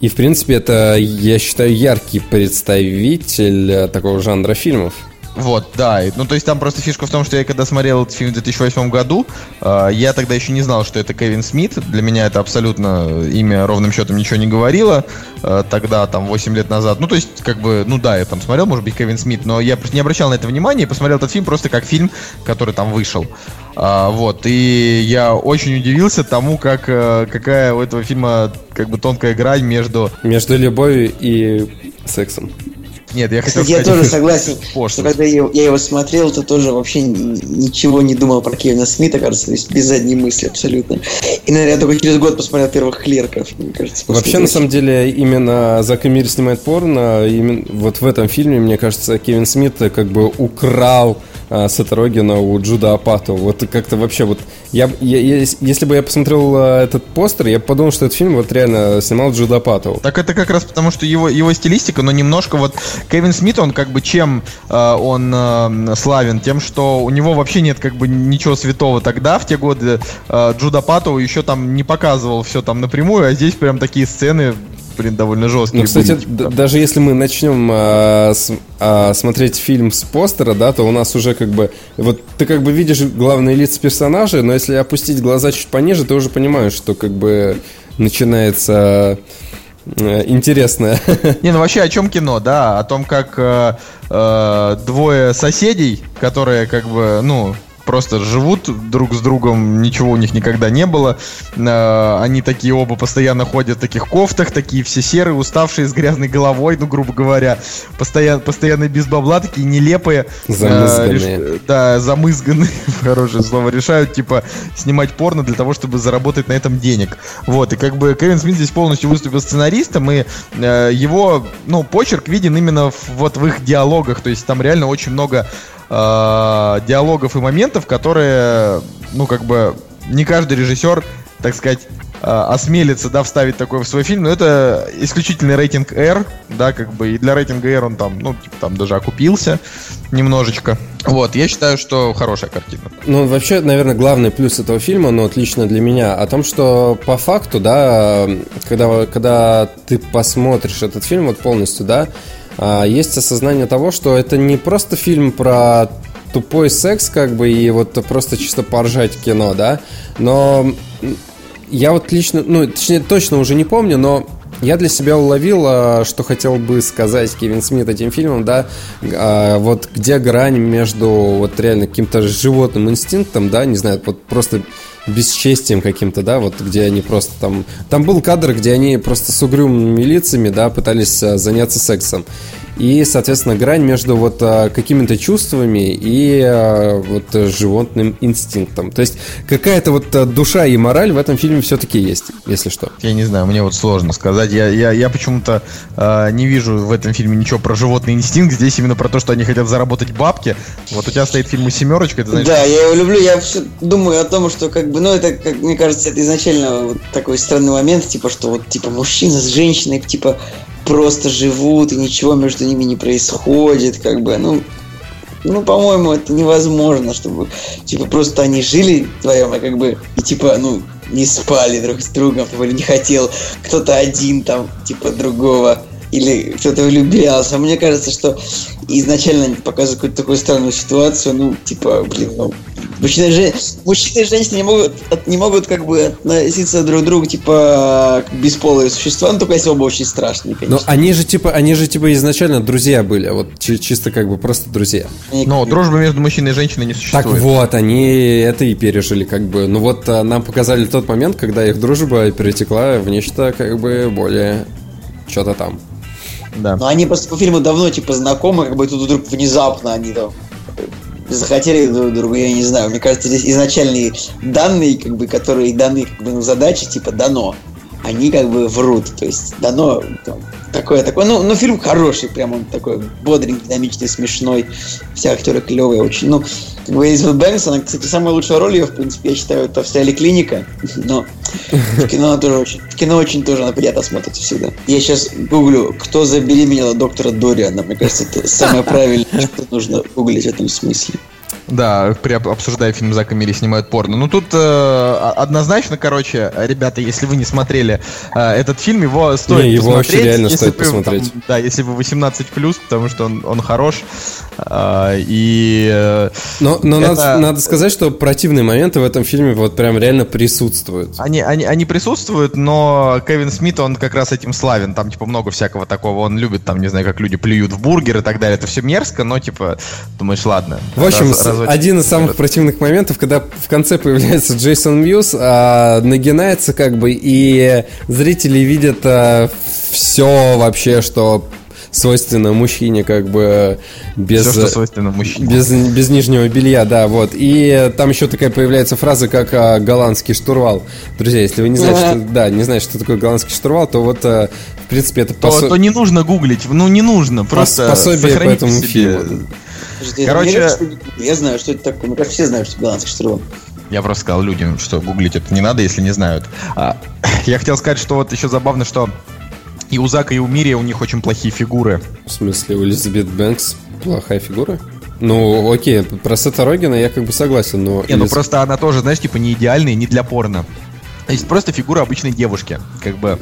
И, в принципе, это, я считаю, яркий представитель такого жанра фильмов. Вот, да. Ну, то есть там просто фишка в том, что я когда смотрел этот фильм в 2008 году, э, я тогда еще не знал, что это Кевин Смит. Для меня это абсолютно имя ровным счетом ничего не говорило. э, тогда, там, 8 лет назад. Ну, то есть, как бы, ну да, я там смотрел, может быть, Кевин Смит, но я не обращал на это внимания и посмотрел этот фильм просто как фильм, который там вышел. А, вот, и я очень удивился тому, как, э, какая у этого фильма, как бы, тонкая грань между... Между любовью и сексом. Нет, я хотел Кстати, я сказать... тоже согласен, что пошлость. когда я, я его смотрел, то тоже вообще ничего не думал про Кевина Смита, кажется, то есть без задней мысли абсолютно. И, наверное, я только через год посмотрел первых клерков, мне кажется. Вообще, на этого. самом деле, именно Зак и Мири снимает порно. Именно вот в этом фильме, мне кажется, Кевин Смит э, как бы украл а, Сета Рогена у Джуда Апату. Вот как-то вообще вот... Я, я- я- если бы я посмотрел а, этот постер, я подумал, что этот фильм вот реально снимал Джуда Апату. Так это как раз потому, что его, его стилистика, но немножко вот Кевин Смит, он как бы чем э, он э, славен? Тем, что у него вообще нет как бы ничего святого тогда, в те годы э, Джуда Паттоу еще там не показывал все там напрямую, а здесь прям такие сцены, блин, довольно жесткие. Ну, кстати, были, типа, даже если мы начнем а, с- а, смотреть фильм с постера, да, то у нас уже как бы... Вот ты как бы видишь главные лица персонажей, но если опустить глаза чуть пониже, ты уже понимаешь, что как бы начинается э, интересное. Не, ну вообще о чем кино, да? О том, как э, э, двое соседей, которые как бы, ну, просто живут друг с другом, ничего у них никогда не было. Э, они такие оба постоянно ходят в таких кофтах, такие все серые, уставшие, с грязной головой, ну, грубо говоря. Постоянно, постоянно без бабла, такие нелепые. Э, Замызганные. реш- Да, замызганные, хорошее слово. Решают, типа, снимать порно для того, чтобы заработать на этом денег. Вот, и как бы Кевин Смит здесь полностью выступил сценаристом, и э, его, ну, почерк виден именно в- вот в их диалогах. То есть там реально очень много э, диалогов и моментов, которые, ну, как бы, не каждый режиссер, так сказать, э, осмелится, да, вставить такое в свой фильм, но это исключительный рейтинг R, да, как бы, и для рейтинга R он там, ну, типа, там даже окупился немножечко. Вот, я считаю, что хорошая картина. Ну, вообще, наверное, главный плюс этого фильма, ну, отлично для меня, о том, что по факту, да, когда, когда ты посмотришь этот фильм вот полностью, да, есть осознание того, что это не просто фильм про тупой секс, как бы, и вот просто чисто поржать кино, да, но я вот лично, ну, точнее, точно уже не помню, но я для себя уловил, а, что хотел бы сказать Кевин Смит этим фильмом, да, а, вот где грань между вот реально каким-то животным инстинктом, да, не знаю, вот просто бесчестием каким-то, да, вот где они просто там... Там был кадр, где они просто с угрюмыми лицами, да, пытались а, заняться сексом. И, соответственно, грань между вот а, какими-то чувствами и а, вот животным инстинктом. То есть какая-то вот а, душа и мораль в этом фильме все-таки есть, если что. Я не знаю, мне вот сложно сказать. Я, я, я почему-то э, не вижу в этом фильме ничего про животный инстинкт. Здесь именно про то, что они хотят заработать бабки. Вот у тебя стоит фильм «Семерочка», ты знаешь, Да, я его люблю, я все думаю о том, что как бы, ну это, как мне кажется, это изначально вот такой странный момент, типа, что вот, типа, мужчина с женщиной, типа, просто живут, и ничего между ними не происходит, как бы, ну, ну, по-моему, это невозможно, чтобы, типа, просто они жили вдвоем, а как бы, и, типа, ну, не спали друг с другом, или не хотел кто-то один там, типа, другого, или кто-то влюблялся. Мне кажется, что изначально они показывают какую-то такую странную ситуацию, ну, типа, блин, ну, мужчина и, жен... мужчина и женщина не могут, от- не могут как бы относиться друг к другу, типа, как бесполые существа, ну, только если оба очень страшные, Но конечно. они же типа, они же типа изначально друзья были, вот чи- чисто как бы просто друзья. Но дружба между мужчиной и женщиной не Так существует. вот, они это и пережили, как бы. Ну вот а, нам показали тот момент, когда их дружба перетекла в нечто как бы более что-то там. Да. Но они просто по фильму давно, типа, знакомы, как бы тут вдруг внезапно они там захотели друг друга, я не знаю. Мне кажется, здесь изначальные данные, как бы, которые даны, как бы, ну, задачи, типа, дано. Они как бы врут. То есть дано там, такое, такое. Ну, ну, фильм хороший, прям он такой бодренький, динамичный, смешной. Все актеры клевые очень. Ну, как бы Элизабет Бэнкс, она, кстати, самая лучшая роль ее, в принципе, я считаю, это в «Клиника». Но в кино она тоже очень, в кино очень тоже она приятно смотрится всегда. Я сейчас гуглю, кто забеременела доктора Дориана. Мне кажется, это самое правильное, что нужно гуглить в этом смысле. Да, при об- обсуждая фильм Зака Мири снимают порно. Ну тут э, однозначно, короче, ребята, если вы не смотрели э, этот фильм, его стоит Не, его вообще посмотреть. реально если стоит вы, там, посмотреть. да, если вы 18 потому что он, он хорош. Э, и э, Но, но Это- надо, надо сказать, что противные моменты в этом фильме вот прям реально присутствуют. они, они, они присутствуют, но Кевин Смит, он как раз этим славен. Там, типа, много всякого такого. Он любит, там, не знаю, как люди плюют в бургер и так далее. Это все мерзко, но, типа, думаешь, ладно. В общем, раз- разочек. один из самых противных моментов, когда в конце появляется Джейсон Мьюз, а, нагинается как бы, и зрители видят все вообще, что свойственно мужчине, как бы без... Все, что свойственно мужчине. Без, без нижнего белья, да, вот. И там еще такая появляется фраза, как а, голландский штурвал. Друзья, если вы не знаете, что, да, не знаете, что такое голландский штурвал, то вот, а, в принципе, это То, посо- то не нужно гуглить, ну не нужно, просто пособие по этому себе. фильму. Подожди, Короче- что- я знаю, что это такое. Мне кажется, все знают, что голландский штурвал. Я просто сказал людям, что гуглить это не надо, если не знают. А, я хотел сказать, что вот еще забавно, что и у Зака, и у Мири у них очень плохие фигуры. В смысле, у Элизабет Бэнкс плохая фигура? Ну, окей, про Сета Рогена я как бы согласен, но... Не, ну просто она тоже, знаешь, типа не идеальная, не для порно. То есть просто фигура обычной девушки. Как бы,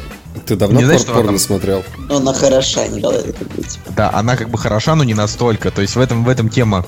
Ты давно не знаешь, пор- что она порно там- смотрел? Но она хороша, Николай, быть. да, она как бы хороша, но не настолько. То есть в этом, в этом тема.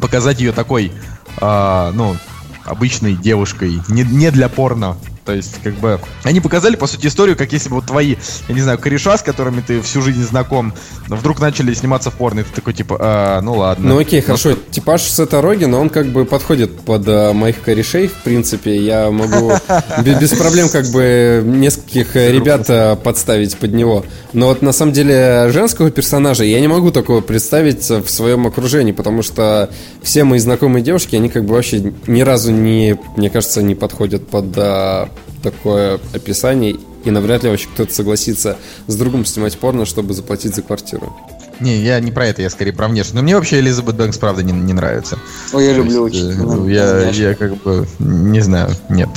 Показать ее такой, а, ну, обычной девушкой. Не, не для порно. То есть, как бы, они показали, по сути, историю, как если бы вот твои, я не знаю, кореша, с которыми ты всю жизнь знаком, вдруг начали сниматься в порно, и ты такой, типа, «А, ну ладно. Ну окей, хорошо, типаж Сета Рогена, он как бы подходит под э, моих корешей, в принципе, я могу бе- без проблем как бы нескольких э, ребят э, подставить под него. Но вот на самом деле женского персонажа я не могу такого представить в своем окружении, потому что все мои знакомые девушки, они как бы вообще ни разу не, мне кажется, не подходят под э, такое описание, и навряд ли вообще кто-то согласится с другом снимать порно, чтобы заплатить за квартиру. Не, я не про это, я скорее про внешность. Но мне вообще Элизабет Бэнкс, правда, не, не нравится. Ой, я То люблю есть, очень. Ну, я, я как бы не знаю, нет.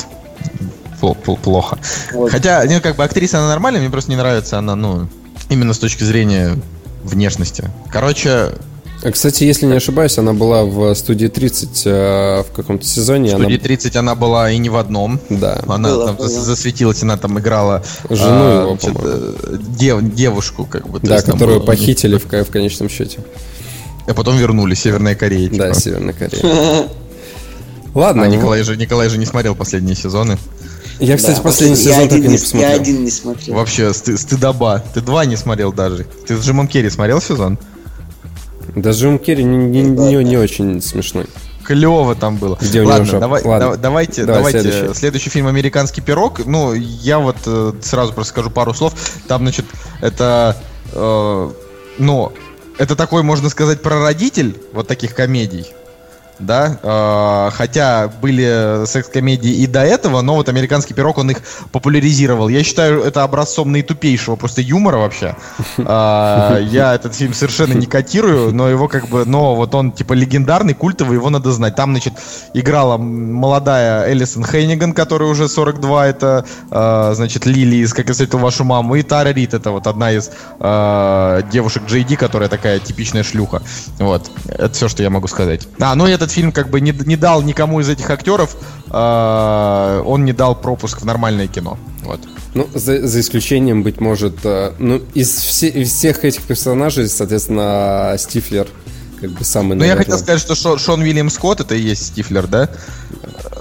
Пло- пло- Плохо. Вот. Хотя, ну, как бы актриса, она нормальная, мне просто не нравится она, ну, именно с точки зрения внешности. Короче, Кстати, если не ошибаюсь, она была в студии 30 э, в каком-то сезоне. в она- студии 30 она была и не в одном. Да. Она Было, там было. зас- засветилась, она там играла Жену а, его, значит, э, дев- девушку, как бы. Да, есть которую было- похитили в, в конечном счете. А потом вернули Северная Корея. Да, типа. Северная Корея. Ладно, А ну, Николай же, Николай же не смотрел последние сезоны. я, кстати, Да, последний я сезон так один и не Я посмотрел. один не смотрел. Вообще, сты- стыдоба. Ты два не смотрел даже. Ты с Джимом Керри смотрел сезон? Да, Джим Керри не, не- не- не очень смешной. Клево там было. Где Ладно, жопа? давай, Ладно. да- давайте, Давай давайте следующий. следующий. фильм «Американский пирог». Ну, я вот э, сразу просто скажу пару слов. Там, значит, это, э, ну, это такой, можно сказать, прародитель вот таких комедий. Да, Э, хотя были секс-комедии и до этого, но вот американский пирог он их популяризировал. Я считаю это образцом наитупейшего просто юмора вообще. А, Я этот фильм совершенно не котирую, но его как бы, но вот он типа легендарный, культовый, его надо знать. Там, значит, играла молодая Элисон Хейниган, которая уже 42, это, э, значит, Лили из «Как я встретил вашу маму», и Тара Рид, это вот одна из э, девушек Ди, которая такая типичная шлюха. Вот, это все, что я могу сказать. А, ну и этот фильм как бы не, не дал никому из этих актеров, э, он не дал пропуск в нормальное кино. Вот. Ну, за, за исключением, быть может, э, ну, из, все- из всех этих персонажей, соответственно, Стифлер как бы самый, Ну, я наверное, хотел сказать, что Шо- Шон Уильям Скотт, это и есть Стифлер, да?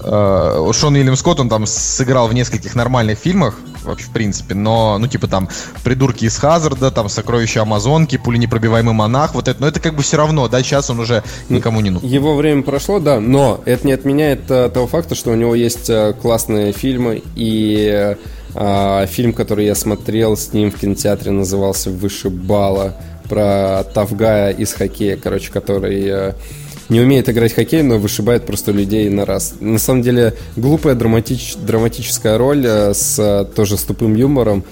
Э, Шон Уильям Скотт, он там сыграл в нескольких нормальных фильмах, вообще, в принципе, но, ну, типа там «Придурки из Хазарда», там «Сокровища Амазонки», «Пуленепробиваемый монах», вот это, но это как бы все равно, да, сейчас он уже никому не нужен. Его время прошло, да, но это не отменяет э, того факта, что у него есть э, классные фильмы, и э, фильм, который я смотрел с ним в кинотеатре, назывался «Выше балла», про Тавгая из хоккея, короче, который не умеет играть в хоккей, но вышибает просто людей на раз. На самом деле, глупая драматич, драматическая роль э, с э, тоже с тупым юмором.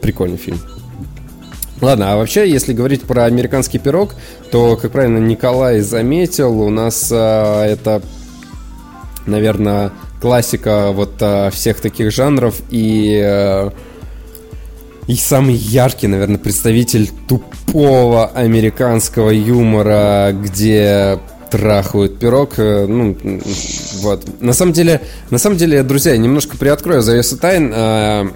Прикольный фильм. Ладно, а вообще, если говорить про американский пирог, то, как правильно Николай заметил, у нас а, это, наверное, классика вот а, всех таких жанров и а, и самый яркий, наверное, представитель тупого американского юмора, где трахают пирог. э, Ну, вот. На самом деле, на самом деле, друзья, я немножко приоткрою завесу тайн. А,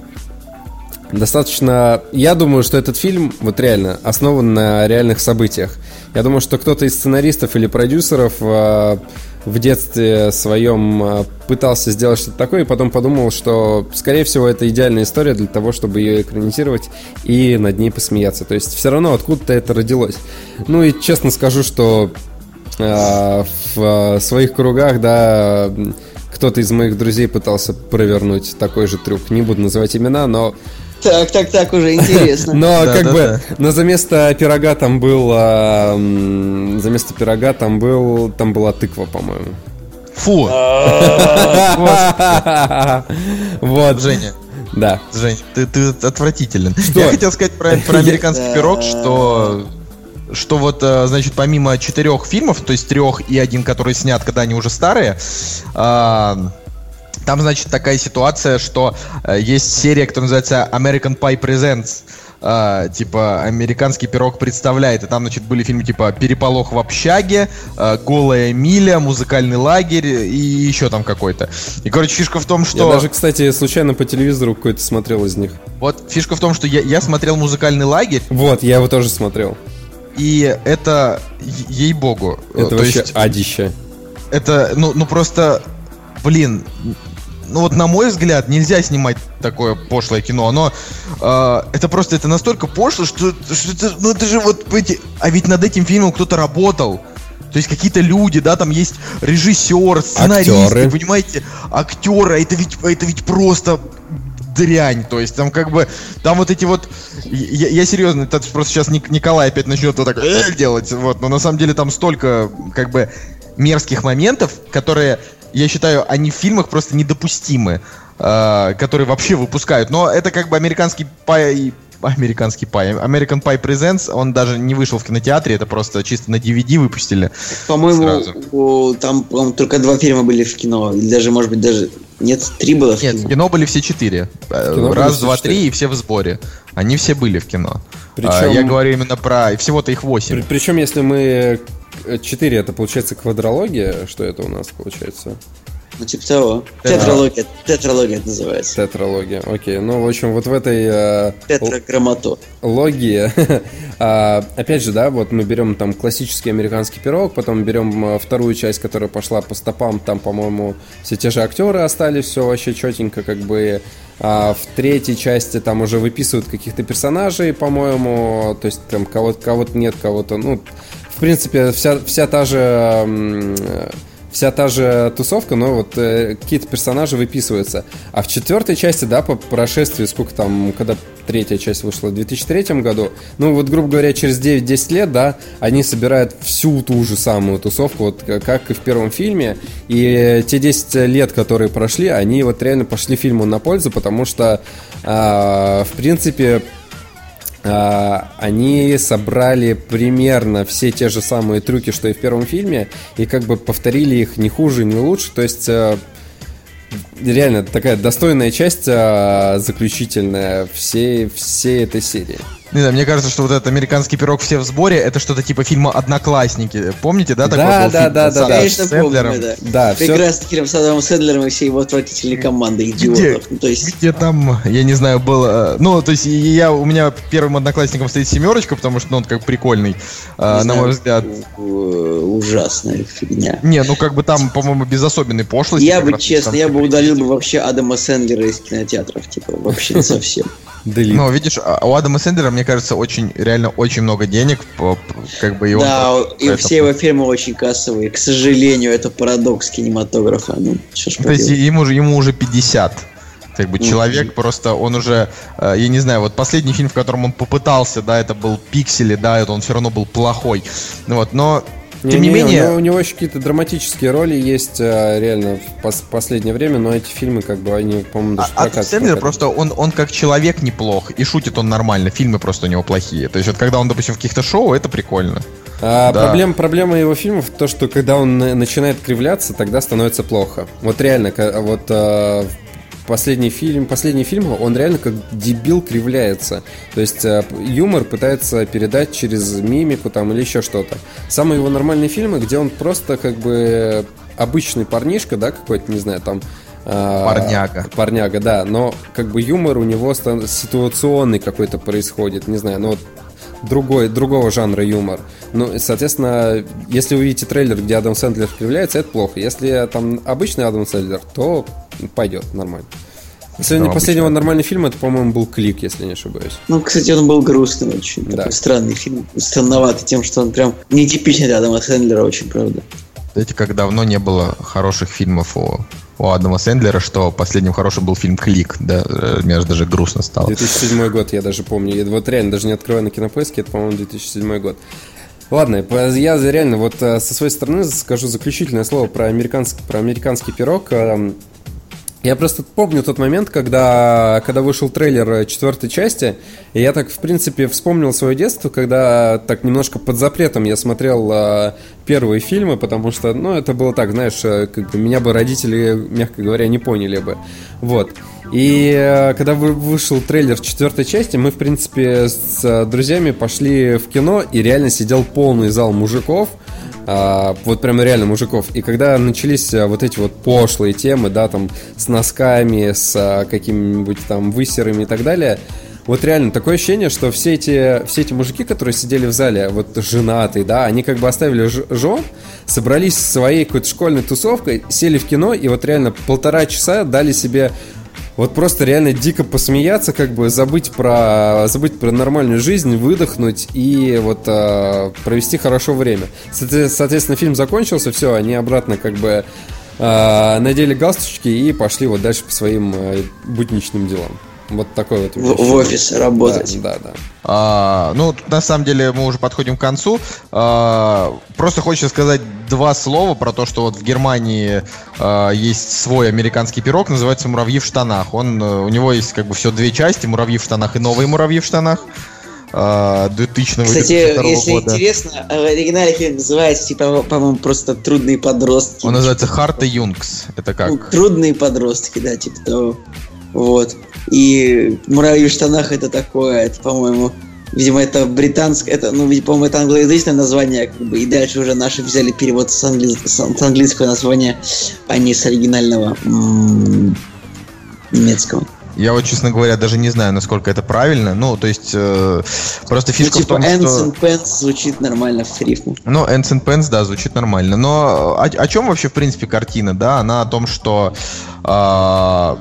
Достаточно... Я думаю, что этот фильм, вот реально, основан на реальных событиях. Я думаю, что кто-то из сценаристов или продюсеров э, в детстве своем э, пытался сделать что-то такое, и потом подумал, что, скорее всего, это идеальная история для того, чтобы ее экранизировать и над ней посмеяться. То есть, все равно откуда-то это родилось. Ну и честно скажу, что э, в э, своих кругах, да, кто-то из моих друзей пытался провернуть такой же трюк. Не буду называть имена, но Так, так, так, уже интересно. но Да, как да, бы, да. но за место пирога там был, а, м, за место пирога там был, там была тыква, по-моему. Фу, Вот, Женя, да. Жень, ты, ты отвратителен. Я хотел сказать про, про американский пирог, что что вот, э, значит, помимо четырех фильмов, то есть трех и один, который снят, когда они уже старые, а, там, значит, такая ситуация, что э, есть серия, которая называется American Pie Presents. А, типа, американский пирог представляет. И там, значит, были фильмы типа Переполох в общаге, э, Голая миля, музыкальный лагерь и еще там какой-то. И, короче, фишка в том, что. Я даже, кстати, случайно по телевизору какой-то смотрел из них. Вот фишка в том, что я, я смотрел музыкальный лагерь, Вот, я его тоже смотрел. И это, ей-богу, э, Это то вообще есть адище. это, ну, ну просто, блин, ну вот на мой взгляд нельзя снимать такое пошлое кино, оно, э, это просто, это настолько пошло, что, что это, ну это же вот, эти, а ведь над этим фильмом кто-то работал. То есть какие-то люди, да, там есть режиссер, сценарист, понимаете, актеры, а это ведь, это ведь просто дрянь, то есть там как бы, там вот эти вот, я, я серьезно, это просто сейчас Ник- Николай опять начнет вот так «Э», делать, вот, но на самом деле там столько, как бы, мерзких моментов, которые, я считаю, они в фильмах просто недопустимы, э, которые вообще выпускают, но это как бы американский пай, американский пай, American Pie Presents, он даже не вышел в кинотеатре, это просто чисто на DVD выпустили. По-моему, там, по-моему, только два фильма были в кино. Или даже, может быть, даже... Нет, три было в Нет, в кино. кино были все четыре. Э, кино были Раз, все два, четыре. три и все в сборе. Они все были в кино. Причем- А, Я говорю именно про... Всего-то их восемь. Причем, если мы 4, это получается квадрология, что это у нас получается? Ну, типа того. Да. Тетралогия. Тетралогия это называется. Тетралогия, окей. Ну, в общем, вот в этой э, Тетраграмматор. логии, а, опять же, да, вот мы берем там классический американский пирог, потом берем э, вторую часть, которая пошла по стопам, там, по-моему, все те же актеры остались, все вообще четенько, как бы. А в третьей части там уже выписывают каких-то персонажей, по-моему, то есть там кого-то кого-то нет, кого-то, ну, в принципе, вся, вся та же вся та же тусовка, но вот э, какие-то персонажи выписываются. А в четвертой части, да, по прошествии, сколько там, когда третья часть вышла, в 2003 году, ну вот, грубо говоря, через 9-10 лет, да, они собирают всю ту же самую тусовку, вот как и в первом фильме, и те 10 лет, которые прошли, они вот реально пошли фильму на пользу, потому что, а, в принципе, они собрали примерно все те же самые трюки, что и в первом фильме, и как бы повторили их не хуже, не лучше. То есть э, реально такая достойная часть а, заключительная всей, всей этой серии. Не знаю, мне кажется, что вот этот американский пирог все в сборе, это что-то типа фильма Одноклассники. Помните, да? такой Да, был да, фильм да, с да, да. Конечно, Сэндлером? помню, да. Да, всё- Прекрасно Киром Садовым Седлером и всей его отвратительной командой Где, идиотов. Ну, то есть, где там, я не знаю, было... Ну, то есть я, у меня первым одноклассником стоит семерочка, потому что ну, он как прикольный, а, не на знаю, мой взгляд. ужасная фигня. Не, ну как бы там, по-моему, без особенной пошлости. Я бы, раз честно, я бы удалил бы вообще Адама Сэндлера из кинотеатров, типа, вообще совсем. Делит. Ну, видишь, а у Адама Сэндлера, мне кажется, очень, реально очень много денег, как бы он... Да, и все его фильмы очень кассовые. К сожалению, это парадокс кинематографа. Ну, что ж То есть ему, уже- ему уже 50. Как бы человек просто, он уже, э, я не знаю, вот последний фильм, в котором он попытался, да, это был Пиксели, да, это он все равно был плохой. Ну Вот, но Тем не, Не-не, менее, у него, у него еще какие-то драматические роли есть э, реально в пос- последнее время, но эти фильмы, как бы, они, по-моему, даже А- прокат- Сэндлер прокат- просто, он, он как человек неплох, и шутит он нормально, фильмы просто у него плохие. То есть вот когда он, допустим, в каких-то шоу, это прикольно. А, Да. проблем, проблема его фильмов то, что когда он на- начинает кривляться, тогда становится плохо. Вот реально, вот а, последний фильм, последний фильм, он реально как дебил кривляется. То есть п- юмор пытается передать через мимику там или еще что-то. Самые его нормальные фильмы, где он просто как бы обычный парнишка, да, какой-то, не знаю, там а, Парняга. Парняга, да, но как бы юмор у него ситуационный какой-то происходит, не знаю, ну вот другой, другого жанра юмор. Ну, соответственно, если вы увидите трейлер, где Адам Сэндлер кривляется, это плохо. Если там обычный Адам Сэндлер, то пойдет нормально. Последний, Ну, последний его обычно. нормальный фильм, это, по-моему, был Клик, если не ошибаюсь. Ну, кстати, он был грустный очень. Да. Такой странный фильм. Странноватый тем, что он прям нетипичный для Адама Сэндлера очень, правда. Знаете, как давно не было хороших фильмов у, у Адама Сэндлера, что последним хорошим был фильм «Клик», да, э, мне аж даже грустно стало. 2007 год, я даже помню. Я вот реально даже не открываю на кинопоиске, это, по-моему, 2007 год. Ладно, я реально вот э, со своей стороны скажу заключительное слово про американский, про американский пирог. Я просто помню тот момент, когда, когда вышел трейлер четвертой части, и я так, в принципе, вспомнил свое детство, когда так немножко под запретом я смотрел э, первые фильмы, потому что, ну, это было так, знаешь, э, как бы меня бы родители, мягко говоря, не поняли бы. Вот. И э, когда вы- вышел трейлер четвертой части, мы, в принципе, с э, друзьями пошли в кино, и реально сидел полный зал мужиков, а, вот прям реально мужиков. И когда начались а, вот эти вот пошлые темы, да, там с носками, с а, какими-нибудь там высерами и так далее, вот реально такое ощущение, что все эти, все эти мужики, которые сидели в зале, вот женатые, да, они как бы оставили жен, собрались с своей какой-то школьной тусовкой, сели в кино и вот реально полтора часа дали себе вот просто реально дико посмеяться, как бы забыть про забыть про нормальную жизнь, выдохнуть и вот а, провести хорошо время. Соотве- Соответственно, фильм закончился, все, они обратно как бы а, надели галстучки и пошли вот дальше по своим а, будничным делам. Вот такой вот. В, в ощущение. офис работать. Да, да, да. А, ну, тут, на самом деле мы уже подходим к концу. А, просто хочется сказать два слова про то, что вот в Германии а, есть свой американский пирог, называется «Муравьи в штанах». Он, э, у него есть как бы все две части, «Муравьи в штанах» и «Новые муравьи в штанах». а, 2000 Кстати, 2002 если года. интересно, в оригинале фильм называется, типа, по-моему, просто «Трудные подростки». Он называется «Харта Юнгс». Это как? Ну, трудные подростки, да, типа того. Вот. И муравьи в штанах это такое, это, по-моему, видимо, это британское, это, ну, видимо, по-моему, это англоязычное название, как бы, и дальше уже наши взяли перевод с, англи- с ан- с английского названия, а не с оригинального м, немецкого. Я вот, честно говоря, даже не знаю, насколько это правильно. Ну, то есть, э, просто Ну, фишка типа в том, Ants что... and Pants звучит нормально в рифму. Ну, Ants and Pants, да, звучит нормально. Но о, о чем вообще, в принципе, картина, да? Она о том, что... а,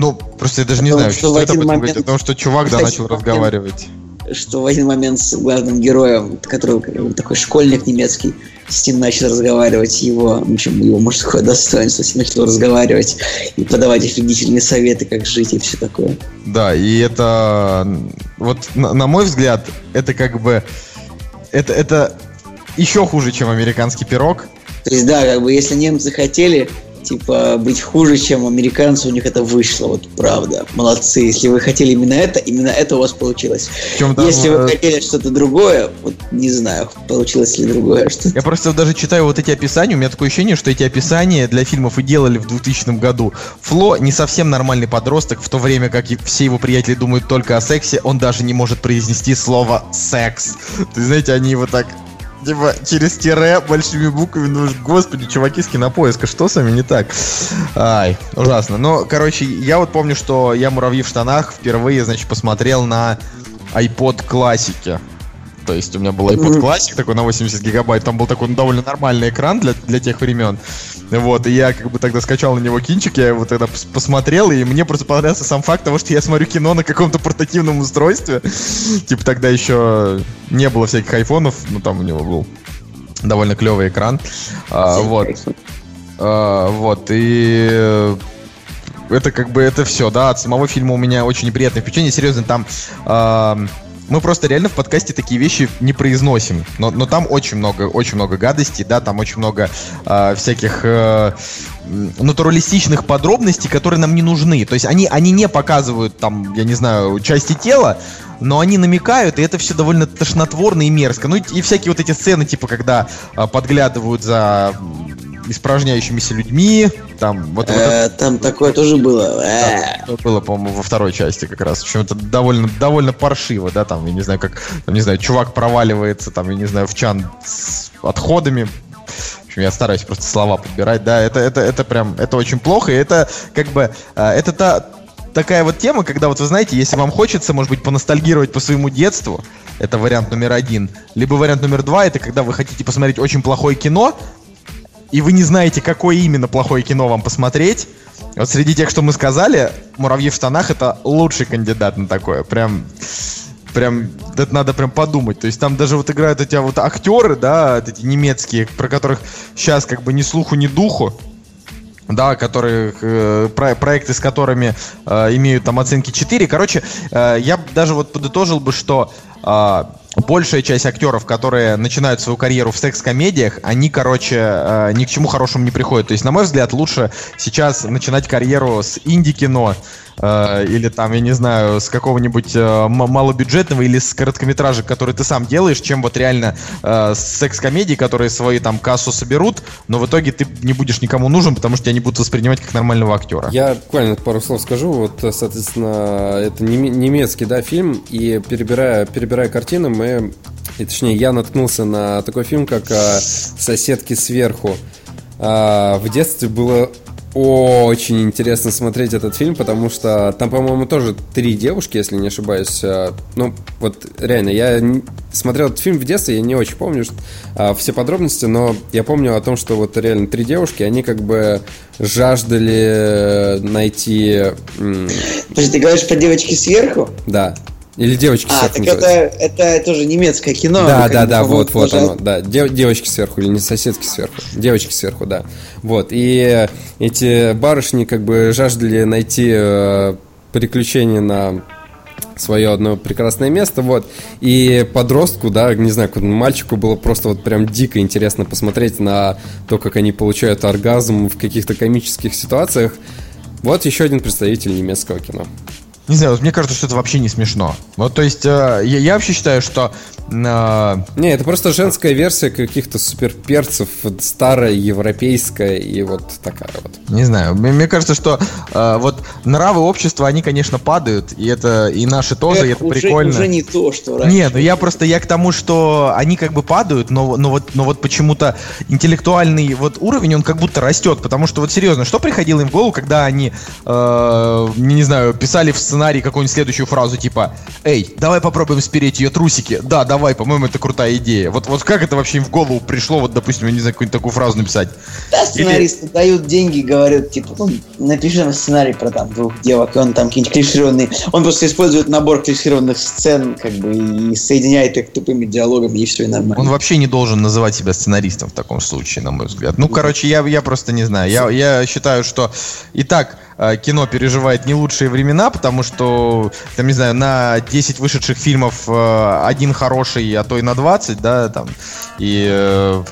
ну, просто я даже не знаю, что что в этом момент- говорить. О том, что чувак, да, начал момент- разговаривать. что в один момент с главным героем, который такой школьник немецкий, с ним начал разговаривать его, в общем, его мужское достоинство, с ним начал разговаривать и подавать офигительные советы, как жить и все такое. Да, и это... Вот, на, на мой взгляд, это как бы... Это, это еще хуже, чем американский пирог. То есть, да, как бы, если немцы хотели, типа, быть хуже, чем американцы, у них это вышло, вот правда. Молодцы. Если вы хотели именно это, именно это у вас получилось. Причем там, Если э, вы хотели что-то другое, вот не знаю, получилось ли другое что Я просто даже читаю вот эти описания, у меня такое ощущение, что эти описания для фильмов и делали в 2000 году. Фло не совсем нормальный подросток, в то время как все его приятели думают только о сексе, он даже не может произнести слово «секс». То есть, знаете, они его так Типа через тире большими буквами, ну господи, чуваки с кинопоиска, что с вами не так? Ай, ужасно. Но, короче, я вот помню, что я «Муравьи в штанах» впервые, значит, посмотрел на iPod классики. То есть у меня был iPod. Classic такой на 80 гигабайт, там был такой ну, довольно нормальный экран для, для тех времен. Вот, и я как бы тогда скачал на него кинчик, я его тогда пос- посмотрел, и мне просто понравился сам факт того, что я смотрю кино на каком-то портативном устройстве. Типа тогда еще не было всяких айфонов, ну там у него был довольно клевый экран. А, вот. А, вот, и э, это как бы это все, да, от самого фильма у меня очень неприятное впечатление, серьезно, там а, мы просто реально в подкасте такие вещи не произносим. Но, но там очень много, очень много гадостей, да, там очень много э, всяких э, натуралистичных подробностей, которые нам не нужны. То есть они, они не показывают там, я не знаю, части тела, но они намекают, и это все довольно тошнотворно и мерзко. Ну и, и всякие вот эти сцены, типа, когда э, подглядывают за испражняющимися людьми, там вот, вот Э, Там такое тоже было. Э. это было, по-моему, во второй части как раз. В общем, это довольно, довольно паршиво, да, там, я не знаю, как, там, не знаю, чувак проваливается, там, я не знаю, в чан с отходами. В общем, я стараюсь просто слова подбирать, да, это, это, это прям, это очень плохо, и это, как бы, э, это та, такая вот тема, когда вот вы знаете, если вам хочется, может быть, поностальгировать по своему детству, это вариант номер один, либо вариант номер два, это когда вы хотите посмотреть очень плохое кино, и вы не знаете, какое именно плохое кино вам посмотреть, вот среди тех, что мы сказали, «Муравьи в штанах» — это лучший кандидат на такое. Прям, прям, это надо прям подумать. То есть там даже вот играют эти вот актеры, да, эти немецкие, про которых сейчас как бы ни слуху, ни духу. Да, которые, э, про- проекты с которыми э, имеют там оценки 4. Короче, э, я даже вот подытожил бы, что э, большая часть актеров, которые начинают свою карьеру в секс-комедиях, они, короче, э, ни к чему хорошему не приходят. То есть, на мой взгляд, лучше сейчас начинать карьеру с инди-кино, э, или там, я не знаю, с какого-нибудь э, малобюджетного или с короткометражек, который ты сам делаешь, чем вот реально э, с секс-комедий, которые свои там кассу соберут, но в итоге ты не будешь никому нужен, потому что тебя не будут воспринимать как нормального актера. Я буквально пару слов скажу. Вот, соответственно, это неме- немецкий, да, фильм, и перебирая, перебирая картины, мы, и, точнее, я наткнулся на такой фильм, как а, «Соседки сверху». А, в детстве было очень интересно смотреть этот фильм, потому что там, по-моему, тоже три девушки, если не ошибаюсь. А, Ну, вот реально, я смотрел этот фильм в детстве, я не очень помню что- а, все подробности, но я помню о том, что вот реально три девушки, они как бы жаждали найти... м, Подожди, ты говоришь про девочки сверху? Да. Или девочки А, сверху так это, это тоже немецкое кино. Да, как да, да, вот, вот оно, да, Дев- девочки сверху или не соседки сверху, девочки сверху, да, вот, и эти барышни как бы жаждали найти э, приключения на свое одно прекрасное место, вот, и подростку, да, не знаю, мальчику было просто вот прям дико интересно посмотреть на то, как они получают оргазм в каких-то комических ситуациях, вот еще один представитель немецкого кино. Не знаю, вот мне кажется, что это вообще не смешно. Вот, то есть, э, я, я вообще считаю, что э, Не, это просто женская версия каких-то суперперцев, старая, европейская и вот такая вот. Не знаю, мне, мне кажется, что э, вот нравы общества, они, конечно, падают, и это и наши тоже, и это уже, прикольно. уже не то, что раньше. Нет, ну я просто я к тому, что они как бы падают, но, но вот, но вот почему-то интеллектуальный вот уровень он как будто растет, потому что вот серьезно, что приходило им в голову, когда они, э, не знаю, писали в сценарий какую-нибудь следующую фразу типа, эй, давай попробуем спереть ее трусики, да, давай, по-моему, это крутая идея. Вот вот как это вообще им в голову пришло, вот допустим, я не знаю, какую-нибудь такую фразу написать? Да, сценаристы дают деньги, говорят, типа, ну, напиши нам сценарий про там двух девок, и он там какие-нибудь клишированные. Он просто использует набор клишированных сцен, как бы, и соединяет их тупыми диалогами, и все, и нормально. Он вообще не должен называть себя сценаристом в таком случае, на мой взгляд. Ну, короче, я, я просто не знаю. Я, я считаю, что и так э, кино переживает не лучшие времена, потому что, там, не знаю, на 10 вышедших фильмов э, один хороший, а то и на 20, да, там, и, э,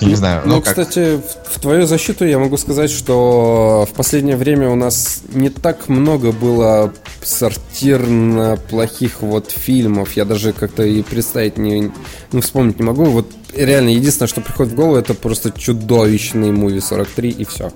я не знаю, Ну, ну, как... кстати, в, в твою защиту я могу сказать, что в последнее время у нас не так много было сортирно плохих вот фильмов. Я даже как-то и представить не, ну, вспомнить не могу. Вот реально единственное, что приходит в голову, это просто чудовищный муви 43 и все.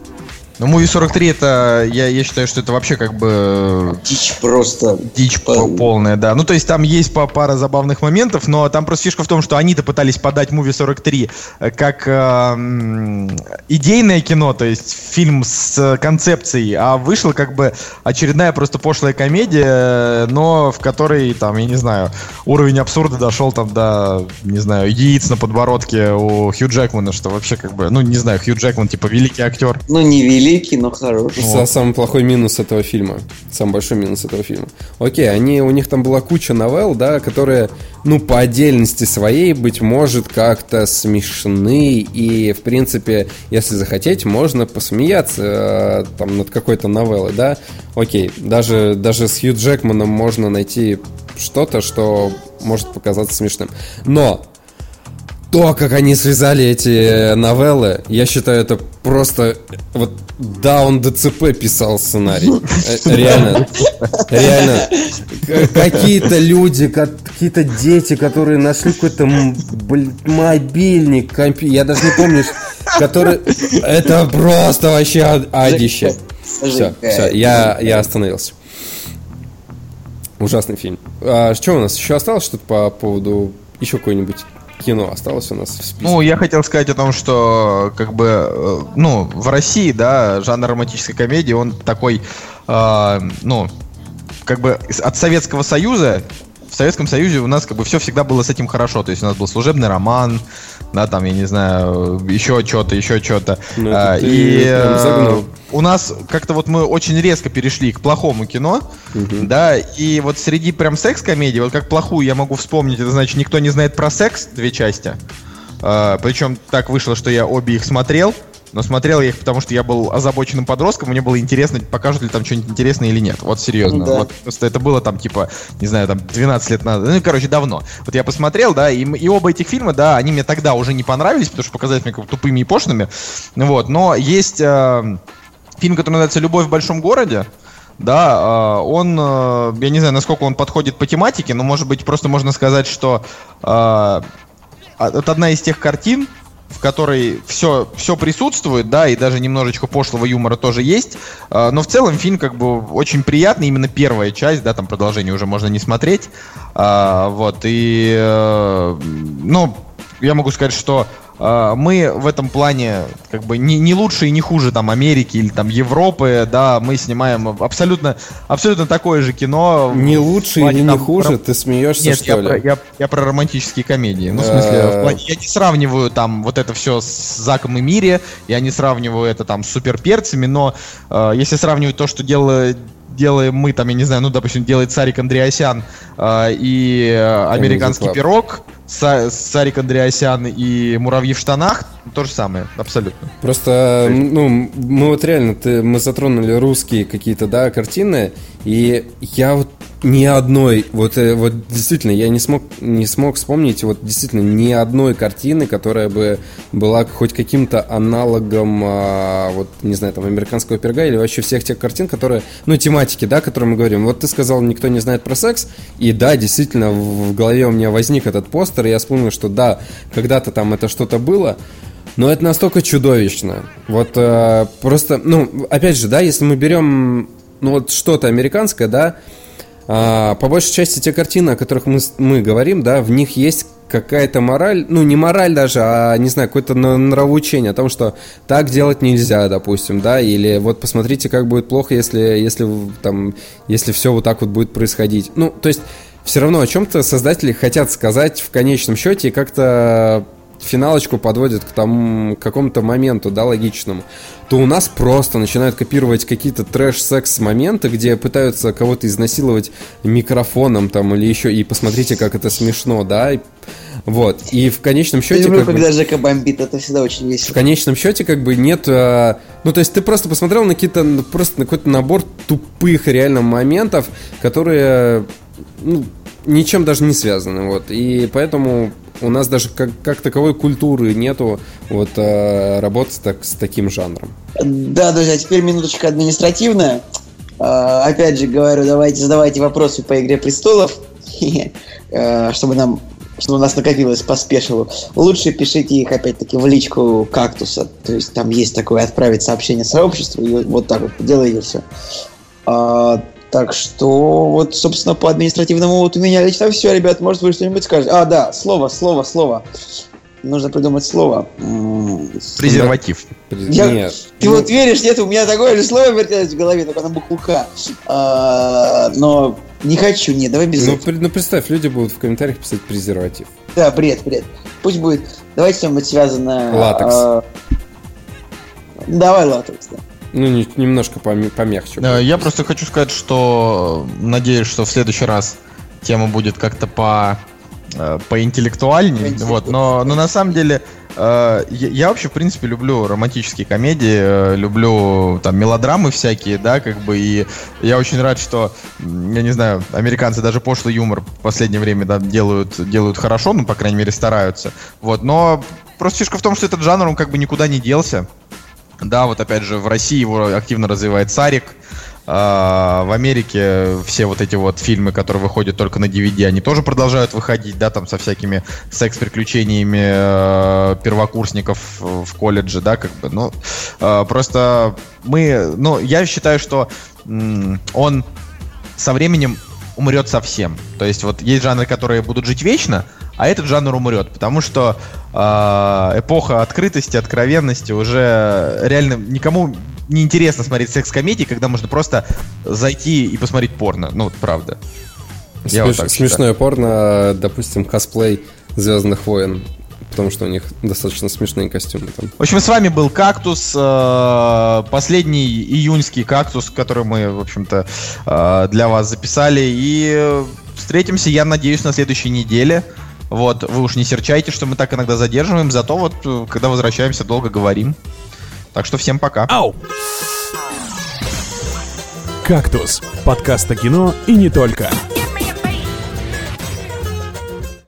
Ну, Movie 43 это, я, я считаю, что это вообще как бы Дичь просто. дичь По- по- полная, да. Ну, то есть там есть пара забавных моментов, но там просто фишка в том, что они-то пытались подать Movie 43 э, как э, идейное кино, то есть фильм с э, концепцией, а вышла как бы очередная просто пошлая комедия, э, но в которой, там, я не знаю, уровень абсурда дошел там до, не знаю, яиц на подбородке у Хью Джекмана, что вообще как бы, ну, не знаю, Хью Джекман, типа, великий актер. Ну, не великий, но хороший. Са- Самый плохой минус этого фильма. Самый большой минус этого фильма. Окей, они, у них там была куча новелл, да, которые, ну, по отдельности своей, быть может, как-то смешны. И, в принципе, если захотеть, можно посмеяться э, там над какой-то новеллой, да. Окей, даже, даже с Хью Джекманом можно найти что-то, что может показаться смешным. Но то, как они связали эти новеллы, я считаю, это просто вот Даун ДЦП писал сценарий. Э, Реально. Реально. Какие-то люди, ка- какие-то дети, которые нашли какой-то мобильник, компи... Я даже не помню, который... Это просто вообще ад- адище. Все, все, э, я, я остановился. Ужасный фильм. А что у нас еще осталось что-то по поводу еще какое-нибудь кино осталось у нас в списке? Ну, я хотел сказать о том, что, как бы, э, ну, в России, да, жанр романтической комедии, он такой, э, ну, как бы от Советского Союза, в Советском Союзе у нас как бы все всегда было с этим хорошо. То есть у нас был служебный роман, да, там, я не знаю, еще что-то, еще что-то. Ну, А, и э, у нас как-то вот мы очень резко перешли к плохому кино, да, и вот среди прям секс-комедий, вот как плохую я могу вспомнить, это значит «Никто не знает про секс», две части. А, причем так вышло, что я обе их смотрел, но смотрел я их, потому что я был озабоченным подростком, мне было интересно, покажут ли там что-нибудь интересное или нет. Вот серьезно. Да. Вот просто это было там, типа, не знаю, там 12 лет назад. Ну, короче, давно. Вот я посмотрел, да, и, и оба этих фильма, да, они мне тогда уже не понравились, потому что показались мне как тупыми и пошлыми. Вот, но есть э, фильм, который называется «Любовь в большом городе», да, э, он, э, я не знаю, насколько он подходит по тематике, но, может быть, просто можно сказать, что э, а- это одна из тех картин, в которой все, все присутствует, да, и даже немножечко пошлого юмора тоже есть. Э, Но в целом фильм как бы очень приятный, именно первая часть, да, там продолжение уже можно не смотреть. А, Вот, и, э, ну, я могу сказать, что мы в этом плане как бы не, не лучше и не хуже там Америки или там Европы, да, мы снимаем абсолютно, абсолютно такое же кино. Не лучше плане или не там хуже? про- Ты смеешься, Нет, что я ли? про, я, я про романтические комедии. Ну, в смысле, Э. в плане- я не сравниваю там вот это все с Заком и Мире, я не сравниваю это там с суперперцами, но э, если сравнивать то, что дело, делаем мы, там, я не знаю, ну, допустим, делает Сарик Андреасян э, и э, «Американский пирог», Са- Сарик Андреасян и «Муравьи в штанах», то же самое, абсолютно. Просто, ну, мы вот реально, ты, мы затронули русские какие-то, да, картины, и я вот ни одной, вот, э, вот действительно, я не смог, не смог вспомнить вот действительно ни одной картины, которая бы была хоть каким-то аналогом, а, вот, не знаю, там, американского пирога или вообще всех тех картин, которые, ну, тематики, да, о которых мы говорим. Вот ты сказал, никто не знает про секс, и да, действительно, в голове у меня возник этот постер, и я вспомнил, что да, когда-то там это что-то было, но это настолько чудовищно. Вот э, просто, ну, опять же, да, если мы берем, ну, вот что-то американское, да, а, по большей части те картины, о которых мы, мы говорим, да, в них есть какая-то мораль, ну, не мораль даже, а, не знаю, какое-то нравоучение о том, что так делать нельзя, допустим, да, или вот посмотрите, как будет плохо, если, если, там, если все вот так вот будет происходить. Ну, то есть, все равно о чем-то создатели хотят сказать в конечном счете и как-то финалочку подводят к тому к какому-то моменту, да, логичному, то у нас просто начинают копировать какие-то трэш-секс моменты, где пытаются кого-то изнасиловать микрофоном там или еще, и посмотрите, как это смешно, да, вот, и в конечном Я счете... люблю, как бы- когда Жека бомбит, это всегда очень в весело. конечном счете, как бы нет. э, ну, то есть ты просто посмотрел на какие-то ну, просто на какой-то набор тупых реально моментов, которые ну, ничем даже не связаны. Вот. И поэтому у нас даже как, как таковой культуры нету вот э, работать так, с таким жанром. Да, друзья, теперь минуточка административная. А, Опять же говорю, давайте задавайте вопросы по Игре престолов, э, чтобы нам чтобы у нас накопилось по спешилу. Лучше пишите их, опять-таки, в личку кактуса. То есть там есть такое отправить сообщение сообществу, и вот так вот делаете все. Так что, вот, собственно, по административному вот у меня лично все, ребят, может вы что-нибудь скажете. А, да, слово, слово, слово. Нужно придумать слово. Презерватив. я- Нет. ты ну, вот веришь, нет, у меня такое же слово вертелось в голове, только на букву К. А, но не хочу, нет, давай без ну, этого. при- ну, представь, люди будут в комментариях писать презерватив. Да, бред, бред. Пусть будет. Давайте что-нибудь связанное. Латекс. а, давай латекс, да. Ну, не- немножко поме- помягче. Э, Я просто хочу сказать, что надеюсь, что в следующий раз тема будет как-то по э, поинтеллектуальнее, вот, но, но на самом деле э, я, вообще, в принципе, люблю романтические комедии, э, люблю там мелодрамы всякие, да, как бы, и я очень рад, что, я не знаю, американцы даже пошлый юмор в последнее время да, делают, делают хорошо, ну, по крайней мере, стараются. Вот, но просто фишка в том, что этот жанр, он как бы никуда не делся. Да, вот опять же, в России его активно развивает Сарик. А, в Америке все вот эти вот фильмы, которые выходят только на DVD, они тоже продолжают выходить, да, там со всякими секс-приключениями э, первокурсников в колледже, да, как бы, ну, э, просто мы, ну, я считаю, что м, он со временем умрет совсем. То есть вот есть жанры, которые будут жить вечно, а этот жанр умрет, потому что э, эпоха открытости, откровенности уже реально никому не интересно смотреть секс-комедии, когда можно просто зайти и посмотреть порно. Ну, вот правда. Я вот Смеш- так считаю. смешное порно, допустим, косплей Звездных войн. Потому что у них достаточно смешные костюмы там. В общем, с вами был «Кактус», э, последний июньский «Кактус», который мы, в общем-то, э, для вас записали. И встретимся, я надеюсь, на следующей неделе. Вот, вы уж не серчайте, что мы так иногда задерживаем, зато вот, э, когда возвращаемся, долго говорим. Так что всем пока. Ау! «Кактус» — подкаст о кино и не только.